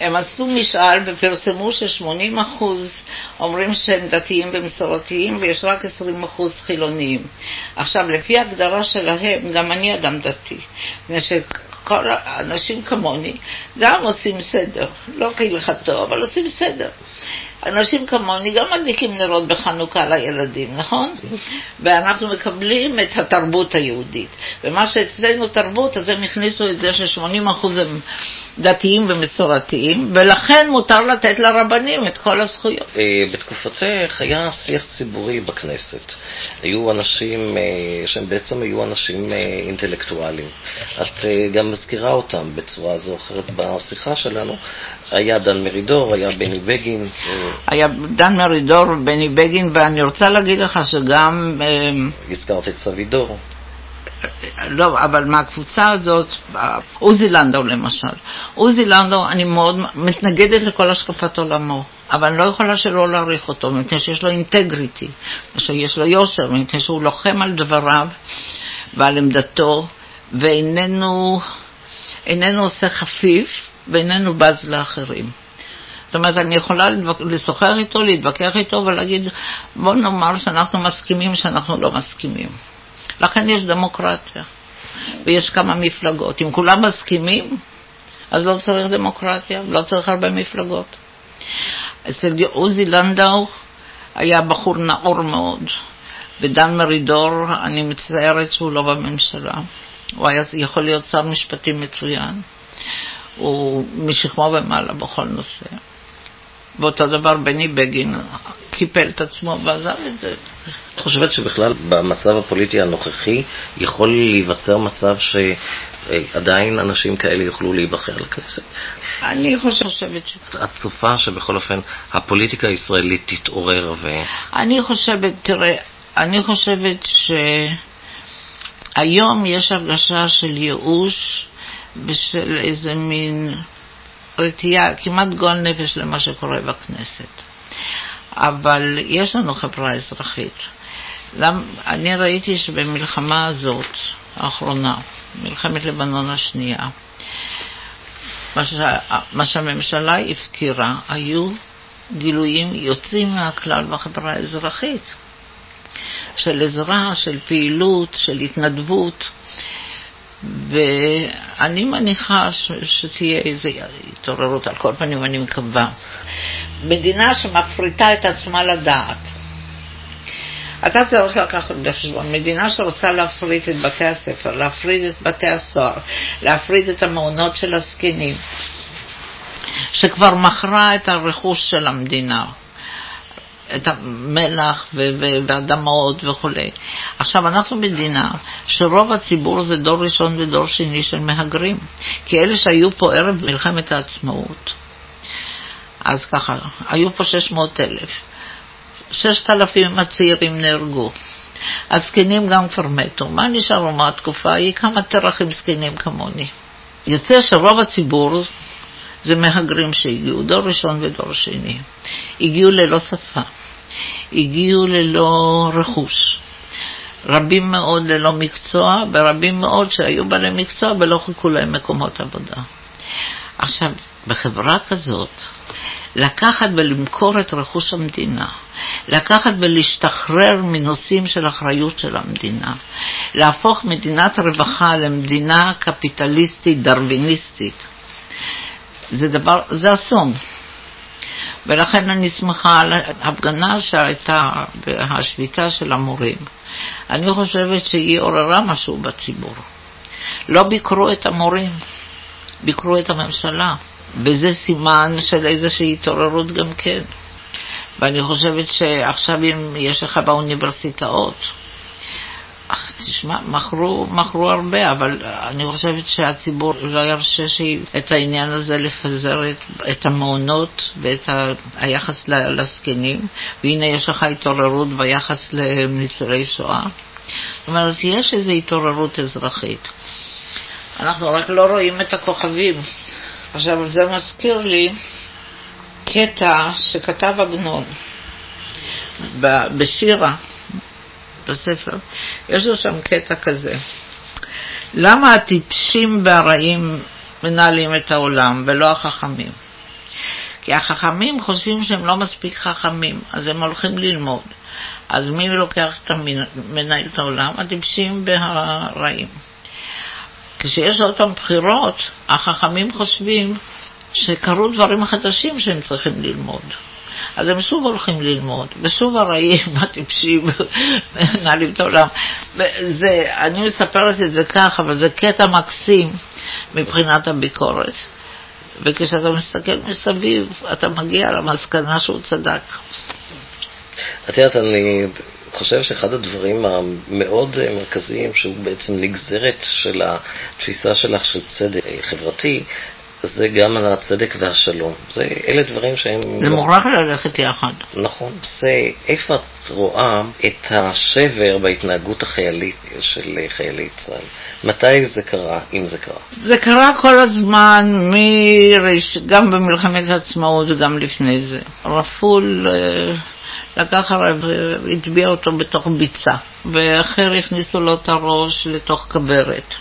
A: הם עשו משאל ופרסמו ש-80% אומרים שהם דתיים ומסורתיים ויש רק 20% חילוניים. עכשיו, לפי ההגדרה שלהם, גם אני אדם דתי. מפני שכל האנשים כמוני גם עושים סדר, לא כהלכתו, אבל עושים סדר. אנשים כמוני גם מדליקים נרות בחנוכה לילדים, נכון? ואנחנו מקבלים את התרבות היהודית. ומה שאצלנו תרבות, אז הם הכניסו את זה ש-80% הם דתיים ומסורתיים, ולכן מותר לתת לרבנים את כל הזכויות.
C: אה, בתקופתך היה שיח ציבורי בכנסת. היו אנשים אה, שהם בעצם היו אנשים אה, אינטלקטואליים. את גם מזכירה אותם בצורה זו או אחרת בשיחה שלנו. היה דן מרידור, היה בני בגין.
A: היה דן מרידור, בני בגין, ואני רוצה להגיד לך שגם...
C: הזכרת את סבידור.
A: לא, אבל מהקבוצה הזאת, עוזי לנדאו למשל. עוזי לנדאו, אני מאוד מתנגדת לכל השקפת עולמו, אבל אני לא יכולה שלא להעריך אותו, מפני שיש לו אינטגריטי, שיש לו יושר, מפני שהוא לוחם על דבריו ועל עמדתו, ואיננו איננו עושה חפיף ואיננו בז לאחרים. זאת אומרת, אני יכולה לשוחח איתו, להתווכח איתו ולהגיד, בוא נאמר שאנחנו מסכימים שאנחנו לא מסכימים. לכן יש דמוקרטיה, ויש כמה מפלגות. אם כולם מסכימים, אז לא צריך דמוקרטיה, לא צריך הרבה מפלגות. אצל עוזי לנדאו היה בחור נאור מאוד, ודן מרידור, אני מצטערת שהוא לא בממשלה. הוא היה יכול להיות שר משפטים מצוין. הוא משכמו ומעלה בכל נושא. ואותו דבר בני בגין קיפל את עצמו ועזב את זה.
C: את חושבת שבכלל במצב הפוליטי הנוכחי יכול להיווצר מצב שעדיין אנשים כאלה יוכלו להיבחר לכנסת?
A: אני חושבת ש...
C: את צופה שבכל אופן הפוליטיקה הישראלית תתעורר ו...
A: אני חושבת, תראה, אני חושבת שהיום יש הרגשה של ייאוש ושל איזה מין רתיעה, כמעט גועל נפש למה שקורה בכנסת. אבל יש לנו חברה אזרחית. למ... אני ראיתי שבמלחמה הזאת, האחרונה, מלחמת לבנון השנייה, מה, ש... מה שהממשלה הפקירה היו גילויים יוצאים מהכלל בחברה האזרחית, של עזרה, של פעילות, של התנדבות. ואני מניחה ש... שתהיה איזו התעוררות, על כל פנים אני מקווה. מדינה שמפריטה את עצמה לדעת. אתה צריך לקחת בחשבון, מדינה שרוצה להפריט את בתי הספר, להפריד את בתי הסוהר, להפריד את המעונות של הזקנים, שכבר מכרה את הרכוש של המדינה, את המלח ואדמות וכולי. עכשיו, אנחנו מדינה שרוב הציבור זה דור ראשון ודור שני של מהגרים, כי אלה שהיו פה ערב מלחמת העצמאות, אז ככה, היו פה 600 אלף. 6,000 הצעירים נהרגו. הזקנים גם כבר מתו. מה נשארו מהתקופה ההיא? כמה תרחים זקנים כמוני. יוצא שרוב הציבור זה מהגרים שהגיעו, דור ראשון ודור שני. הגיעו ללא שפה, הגיעו ללא רכוש. רבים מאוד ללא מקצוע, ורבים מאוד שהיו בעלי מקצוע ולא חיכו להם מקומות עבודה. עכשיו, בחברה כזאת, לקחת ולמכור את רכוש המדינה, לקחת ולהשתחרר מנושאים של אחריות של המדינה, להפוך מדינת רווחה למדינה קפיטליסטית דרוויניסטית, זה דבר, זה אסון. ולכן אני שמחה על ההפגנה שהייתה בהשביתה של המורים. אני חושבת שהיא עוררה משהו בציבור. לא ביקרו את המורים, ביקרו את הממשלה. וזה סימן של איזושהי התעוררות גם כן. ואני חושבת שעכשיו אם יש לך באוניברסיטאות, תשמע, מכרו, מכרו הרבה, אבל אני חושבת שהציבור לא ירשה את העניין הזה לפזר את, את המעונות ואת ה, היחס לזקנים, והנה יש לך התעוררות ביחס לניצולי שואה. זאת אומרת, יש איזו התעוררות אזרחית. אנחנו רק לא רואים את הכוכבים. עכשיו, זה מזכיר לי קטע שכתב עגנון בשירה, בספר, יש לו שם קטע כזה. למה הטיפשים והרעים מנהלים את העולם ולא החכמים? כי החכמים חושבים שהם לא מספיק חכמים, אז הם הולכים ללמוד. אז מי לוקח את המנהל את העולם? הטיפשים והרעים. כשיש עוד פעם בחירות, החכמים חושבים שקרו דברים חדשים שהם צריכים ללמוד. אז הם שוב הולכים ללמוד, ושוב הרעים, הטיפשים, מנהלים את העולם. זה, אני מספרת את זה כך, אבל זה קטע מקסים מבחינת הביקורת. וכשאתה מסתכל מסביב, אתה מגיע למסקנה שהוא צדק.
C: את יודעת, אני חושב שאחד הדברים המאוד מרכזיים, שהוא בעצם נגזרת של התפיסה שלך של צדק חברתי, זה גם על הצדק והשלום. זה, אלה דברים שהם...
A: זה מוכרח ללכת יחד.
C: נכון. זה, איפה את רואה את השבר בהתנהגות החיילית של חיילי צה"ל? מתי זה קרה, אם זה קרה?
A: זה קרה כל הזמן, מראש, גם במלחמת העצמאות וגם לפני זה. רפול... אה, לקח הרב והטביע אותו בתוך ביצה, ואחר הכניסו לו את הראש לתוך כברת.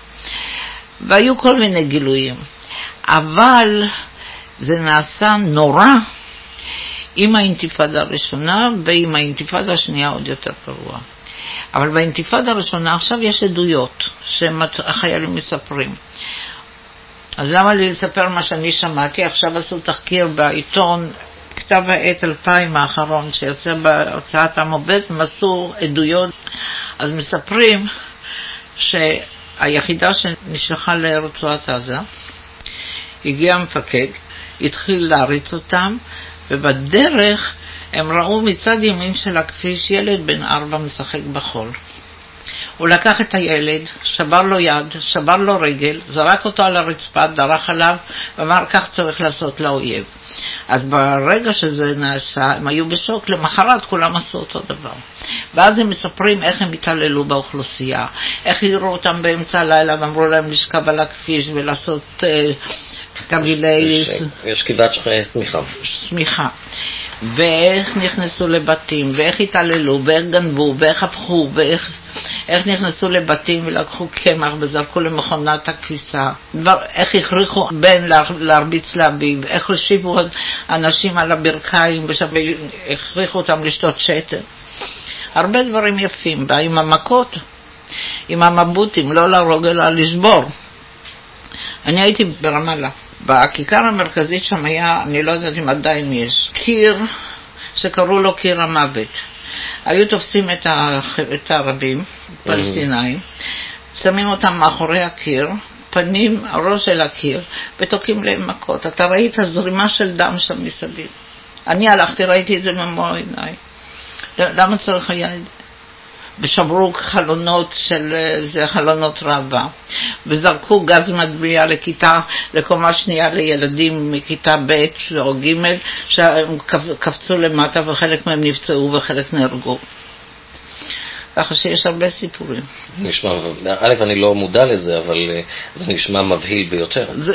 A: והיו כל מיני גילויים. אבל זה נעשה נורא עם האינתיפאדה הראשונה ועם האינתיפאדה השנייה עוד יותר גרוע. אבל באינתיפאדה הראשונה עכשיו יש עדויות שהחיילים מספרים. אז למה לי לספר מה שאני שמעתי? עכשיו עשו תחקיר בעיתון כתב העת 2000 האחרון שיצא בהוצאת עם עובד, עשו עדויות, אז מספרים שהיחידה שנשלחה לרצועת עזה, הגיע המפקד, התחיל להריץ אותם, ובדרך הם ראו מצד ימין של הכביש ילד בן ארבע משחק בחול. הוא לקח את הילד, שבר לו יד, שבר לו רגל, זרק אותו על הרצפה, דרך עליו, ואמר, כך צריך לעשות לאויב. אז ברגע שזה נעשה, הם היו בשוק, למחרת כולם עשו אותו דבר. ואז הם מספרים איך הם התעללו באוכלוסייה, איך העירו אותם באמצע הלילה ואמרו להם לשכב על הכביש ולעשות אה, תרגילי...
C: יש קידת שמיכה.
A: שמיכה. ואיך נכנסו לבתים, ואיך התעללו, ואיך גנבו, ואיך הפכו, ואיך איך נכנסו לבתים ולקחו קמח וזרקו למכונת הכביסה, איך הכריחו בן להרביץ לאביו, איך הושיבו אנשים על הברכיים והכריחו אותם לשתות שתן. הרבה דברים יפים, ועם המכות, עם המבוטים, לא להרוג אלא לשבור. אני הייתי ברמאללה. בכיכר המרכזית שם היה, אני לא יודעת אם עדיין יש, קיר שקראו לו קיר המוות. היו תופסים את, הערבים, פלסטינאים, שמים אותם מאחורי הקיר, פנים, ראש אל הקיר, ותוקעים להם מכות. אתה ראית זרימה של דם שם מסביב. אני הלכתי, ראיתי את זה במו עיניי. למה צריך היה את זה? ושברו חלונות של זה חלונות ראווה, וזרקו גז מדביע לכיתה, לקומה שנייה לילדים מכיתה ב' או ג', שהם קפצו למטה וחלק מהם נפצעו וחלק נהרגו. ככה שיש הרבה סיפורים.
C: נשמע, א', אני לא מודע לזה, אבל אה, זה נשמע מבהיל ביותר.
A: זה,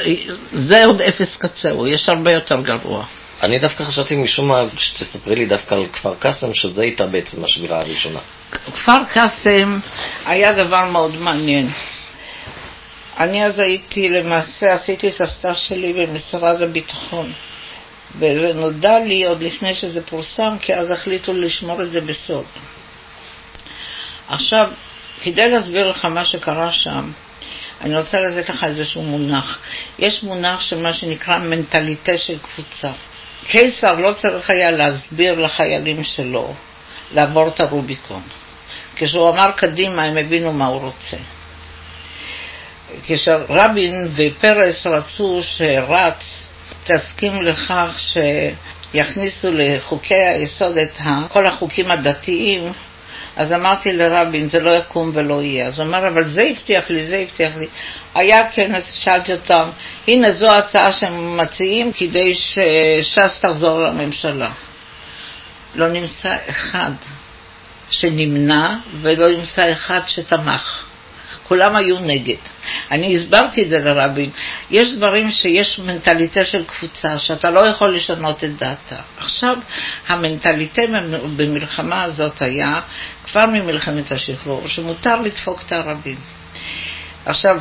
A: זה עוד אפס קצהו, יש הרבה יותר גרוע.
C: אני דווקא חשבתי משום מה שתספרי לי דווקא על כפר קאסם, שזה הייתה בעצם השבירה הראשונה.
A: כפר קאסם היה דבר מאוד מעניין. אני אז הייתי, למעשה עשיתי את הסטאז' שלי במשרד הביטחון. וזה נודע לי עוד לפני שזה פורסם, כי אז החליטו לשמור את זה בסוד. עכשיו, כדי להסביר לך מה שקרה שם, אני רוצה לתת לך איזשהו מונח. יש מונח של מה שנקרא מנטליטה של קבוצה. קיסר לא צריך היה להסביר לחיילים שלו לעבור את הרוביקון. כשהוא אמר קדימה הם הבינו מה הוא רוצה. כשרבין ופרס רצו שרץ תסכים לכך שיכניסו לחוקי היסוד את כל החוקים הדתיים, אז אמרתי לרבין, זה לא יקום ולא יהיה. אז הוא אמר, אבל זה הבטיח לי, זה הבטיח לי. היה כנס, שאלתי אותם, הנה זו ההצעה שהם מציעים כדי שש"ס תחזור לממשלה. לא נמצא אחד שנמנע ולא נמצא אחד שתמך. כולם היו נגד. אני הסברתי את זה לרבין. יש דברים שיש מנטליטה של קבוצה, שאתה לא יכול לשנות את דעתה. עכשיו, המנטליטה במלחמה הזאת היה, כבר ממלחמת השחרור, שמותר לדפוק את הערבים. עכשיו,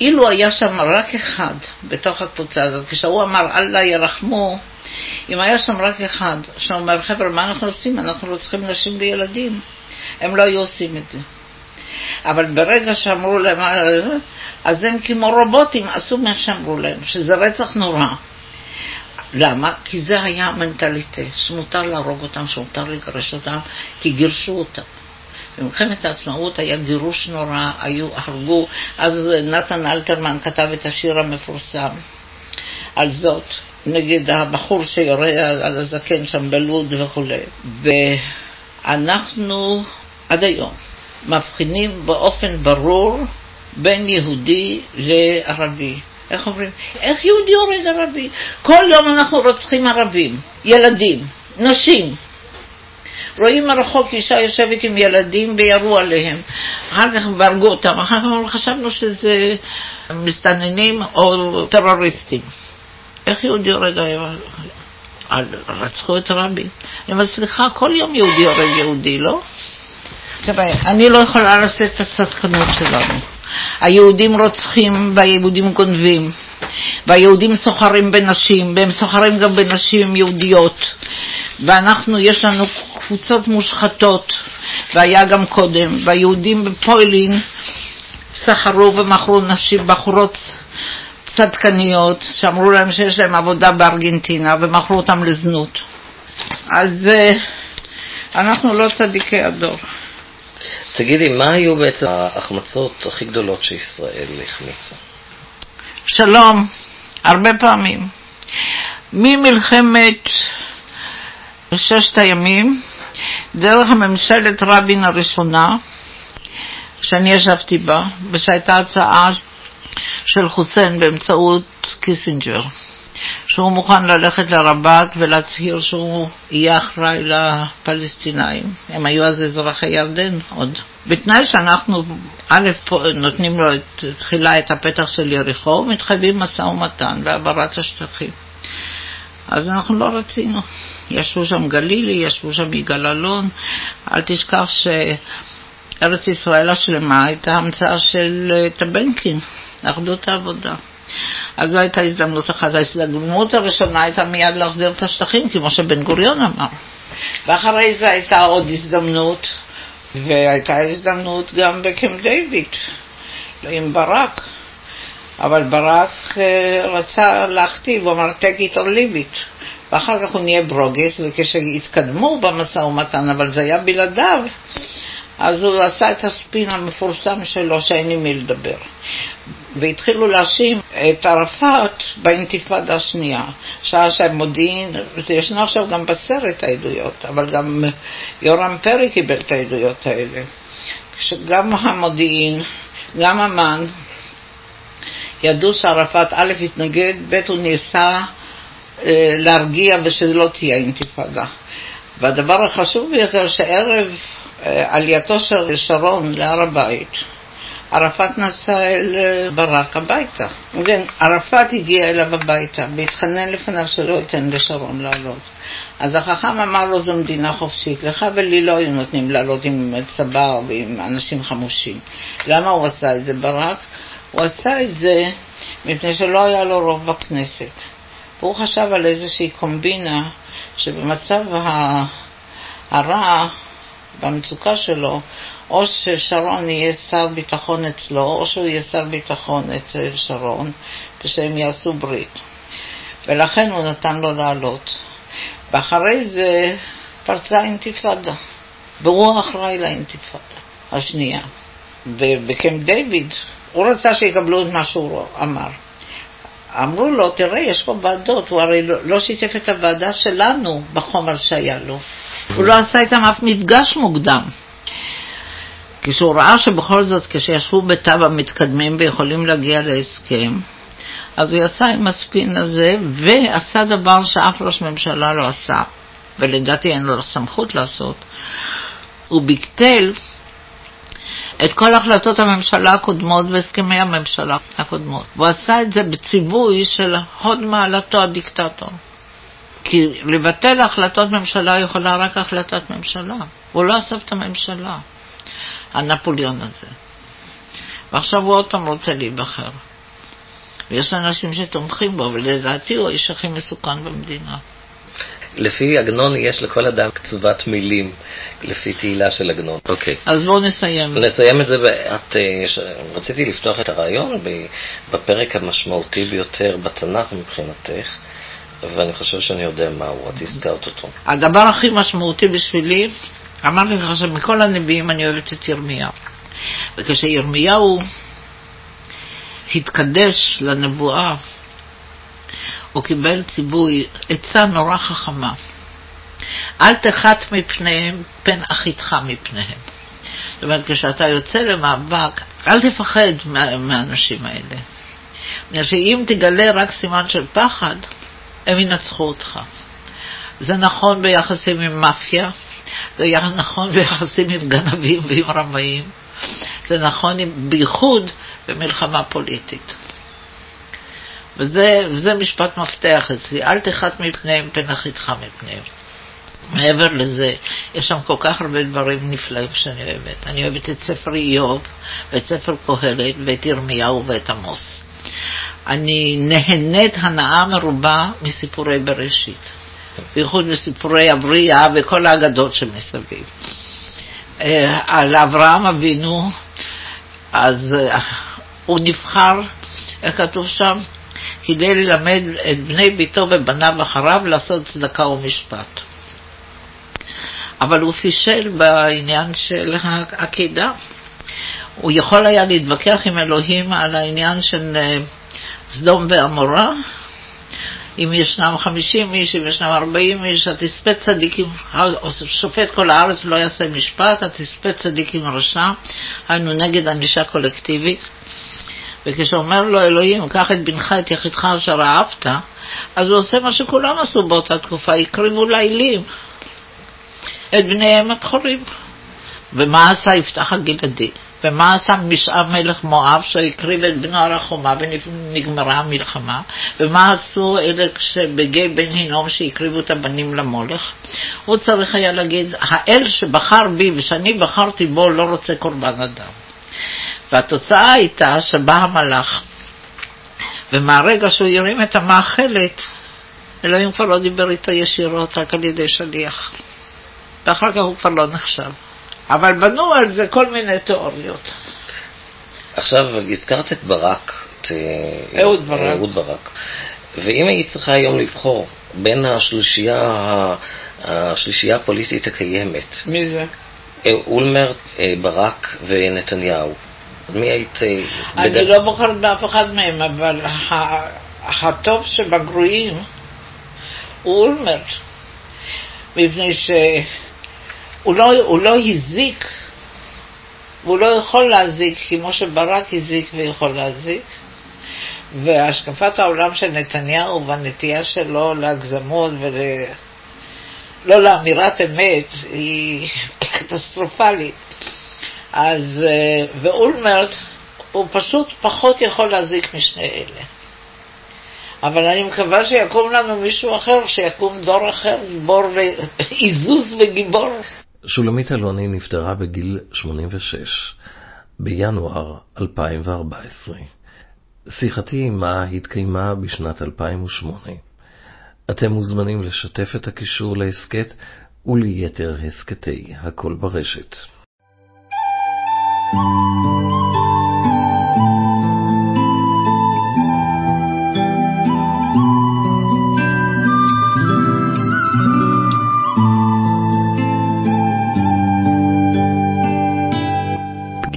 A: אילו היה שם רק אחד בתוך הקבוצה הזאת, כשהוא אמר אללה ירחמו, אם היה שם רק אחד שאומר, חבר'ה, מה אנחנו עושים? אנחנו לא צריכים נשים וילדים. הם לא היו עושים את זה. אבל ברגע שאמרו להם, אז הם כמו רובוטים עשו מה שאמרו להם, שזה רצח נורא. למה? כי זה היה המנטליטה, שמותר להרוג אותם, שמותר לגרש אותם, כי גירשו אותם. במלחמת העצמאות היה גירוש נורא, היו, הרגו, אז נתן אלתרמן כתב את השיר המפורסם על זאת, נגד הבחור שיורה על הזקן שם בלוד וכולי. ואנחנו עד היום מבחינים באופן ברור בין יהודי לערבי. איך אומרים? איך יהודי הורג ערבי? כל יום אנחנו רוצחים ערבים, ילדים, נשים. רואים מרחוק אישה יושבת עם ילדים וירו עליהם. אחר כך הרגו אותם, אחר כך חשבנו שזה מסתננים או טרוריסטים. איך יהודי הורג רצחו את רבין. אני אומרת, סליחה, כל יום יהודי הורג יהודי, לא? תראה, אני לא יכולה לשאת את הצדקנות שלנו. היהודים רוצחים והיהודים גונבים, והיהודים סוחרים בנשים, והם סוחרים גם בנשים יהודיות. ואנחנו, יש לנו קבוצות מושחתות, והיה גם קודם, והיהודים בפוילין סחרו ומכרו נשים, בחורות צדקניות, שאמרו להם שיש להם עבודה בארגנטינה, ומכרו אותם לזנות. אז אה, אנחנו לא צדיקי הדור.
C: תגידי, מה היו בעצם ההחמצות הכי גדולות שישראל החמיצה?
A: שלום, הרבה פעמים. ממלחמת ששת הימים, דרך הממשלת רבין הראשונה, שאני ישבתי בה, ושהייתה הצעה של חוסיין באמצעות קיסינג'ר, שהוא מוכן ללכת לרבאט ולהצהיר שהוא יהיה אחראי לפלסטינאים. הם היו אז אזרחי ירדן עוד. בתנאי שאנחנו, א', נותנים לו את, תחילה את הפתח של יריחו, ומתחייבים משא ומתן והעברת השטחים. אז אנחנו לא רצינו. ישבו שם גלילי, ישבו שם יגאל אלון. אל תשכח שארץ ישראל השלמה הייתה המצאה של אה, טבנקין, אחדות העבודה. אז זו הייתה הזדמנות אחת. ההזדמנות הראשונה הייתה מיד להחזיר את השטחים, כמו שבן גוריון אמר. ואחרי זה הייתה עוד הזדמנות, והייתה הזדמנות גם בקמפ דיוויד, עם ברק. אבל ברק אה, רצה להכתיב, הוא אמר take it or leave it. ואחר כך הוא נהיה ברוגס, וכשהתקדמו במשא ומתן, אבל זה היה בלעדיו, אז הוא עשה את הספין המפורסם שלו שאין עם מי לדבר. והתחילו להאשים את ערפאת באינתיפאדה השנייה, שעה שהמודיעין, זה ישנו עכשיו גם בסרט העדויות, אבל גם יורם פרי קיבל את העדויות האלה. שגם המודיעין, גם אמ"ן, ידעו שערפאת א' התנגד, ב' הוא ניסה אה, להרגיע ושזה לא תהיה אינתיפאדה. והדבר החשוב ביותר, שערב עלייתו של שרון להר הבית, ערפאת נסע אל אה, ברק הביתה. כן, ערפאת הגיע אליו הביתה והתחנן לפניו שלא ייתן לשרון לעלות. אז החכם אמר לו זו מדינה חופשית, לך ולי לא היו נותנים לעלות עם צבר ועם אנשים חמושים. למה הוא עשה את זה ברק? הוא עשה את זה מפני שלא היה לו רוב בכנסת. והוא חשב על איזושהי קומבינה שבמצב הרע, במצוקה שלו, או ששרון יהיה שר ביטחון אצלו, או שהוא יהיה שר ביטחון אצל שרון, ושהם יעשו ברית. ולכן הוא נתן לו לעלות. ואחרי זה פרצה אינתיפאדה, והוא אחראי לאינתיפאדה השנייה. ובקמפ דיוויד הוא רצה שיקבלו את מה שהוא אמר. אמרו לו, תראה, יש פה ועדות, הוא הרי לא, שיתף את הוועדה שלנו בחומר שהיה לו. הוא לא עשה איתם אף מפגש מוקדם. כשהוא ראה שבכל זאת, כשישבו בתו המתקדמים ויכולים להגיע להסכם, אז הוא יצא עם הספין הזה ועשה דבר שאף ראש ממשלה לא עשה, ולדעתי אין לו סמכות לעשות. הוא ביטל את כל החלטות הממשלה הקודמות והסכמי הממשלה הקודמות. והוא עשה את זה בציווי של הוד מעלתו הדיקטטור. כי לבטל החלטות ממשלה יכולה רק החלטת ממשלה. הוא לא אסף את הממשלה, הנפוליאון הזה. ועכשיו הוא עוד פעם רוצה להיבחר. ויש אנשים שתומכים בו, ולדעתי הוא האיש הכי מסוכן במדינה.
C: לפי עגנון יש לכל אדם קצובת מילים, לפי תהילה של עגנון. אוקיי. Okay.
A: אז בואו נסיים.
C: נסיים את זה, את, אה, רציתי לפתוח את הרעיון בפרק המשמעותי ביותר בתנ"ך מבחינתך, ואני חושב שאני יודע מהו, את הזכרת אותו.
A: הדבר הכי משמעותי בשבילי, אמרתי לך שמכל הנביאים אני אוהבת את ירמיהו. וכשירמיהו התקדש לנבואה, הוא קיבל ציווי, עצה נורא חכמה. אל תחת מפניהם פן אחיתך מפניהם. זאת אומרת, כשאתה יוצא למאבק, אל תפחד מה, מהאנשים האלה. בגלל שאם תגלה רק סימן של פחד, הם ינצחו אותך. זה נכון ביחסים עם מאפיה, זה נכון ביחסים עם גנבים ועם רמאים, זה נכון בייחוד במלחמה פוליטית. וזה, וזה משפט מפתח אצלי, אל תחת מפניהם פן אחיתך מפניהם. מעבר לזה, יש שם כל כך הרבה דברים נפלאים שאני אוהבת. אני אוהבת את ספר איוב, ואת ספר קהלת, ואת ירמיהו ואת עמוס. אני נהנית הנאה מרובה מסיפורי בראשית, בייחוד מסיפורי הבריאה וכל האגדות שמסביב. אה, על אברהם אבינו, אז אה, הוא נבחר, איך כתוב שם? כדי ללמד את בני ביתו ובניו אחריו לעשות צדקה ומשפט. אבל הוא פישל בעניין של העקידה. הוא יכול היה להתווכח עם אלוהים על העניין של אה, סדום ועמורה, אם ישנם 50 איש, אם ישנם 40 איש, התספה צדיקים, שופט כל הארץ לא יעשה משפט, התספה צדיקים רשע, היינו נגד ענישה קולקטיבית. וכשאומר לו אלוהים, קח את בנך, את יחידך אשר אהבת, אז הוא עושה מה שכולם עשו באותה תקופה, הקריבו לילים את בניהם הבכורים. ומה עשה יפתח הגלעדי? ומה עשה משאב מלך מואב שהקריב את בנו על החומה ונגמרה המלחמה? ומה עשו אלה שבגיא בן הינום שהקריבו את הבנים למולך? הוא צריך היה להגיד, האל שבחר בי ושאני בחרתי בו לא רוצה קורבן אדם. והתוצאה הייתה שבא המלאך, ומהרגע שהוא הרים את המאכלת, אלוהים כבר לא דיבר איתו ישירות, רק על ידי שליח. ואחר כך הוא כבר לא נחשב. אבל בנו על זה כל מיני תיאוריות.
C: עכשיו, הזכרת את ברק, את
A: אהוד ברק.
C: אהוד ברק. ואם היית צריכה היום לבחור בין השלישייה, השלישייה הפוליטית הקיימת,
A: מי זה?
C: אולמרט, ברק ונתניהו, מי היית...
A: אני
C: בדרך-
A: לא בוחרת באף אחד מהם, אבל הטוב שבגרועים הוא אולמרט, מפני שהוא לא, הוא לא הזיק, הוא לא יכול להזיק כמו שברק הזיק ויכול להזיק, והשקפת העולם של נתניהו והנטייה שלו להגזמות ול... לא לאמירת אמת היא קטסטרופלית. אז, אה, ואולמרט הוא פשוט פחות יכול להזיק משני אלה. אבל אני מקווה שיקום לנו מישהו אחר, שיקום דור אחר, גיבור ועיזוז וגיבור.
C: שולמית אלוני נפטרה בגיל 86, בינואר 2014. שיחתי עמה התקיימה בשנת 2008. אתם מוזמנים לשתף את הקישור להסכת וליתר הסכתי הכל ברשת.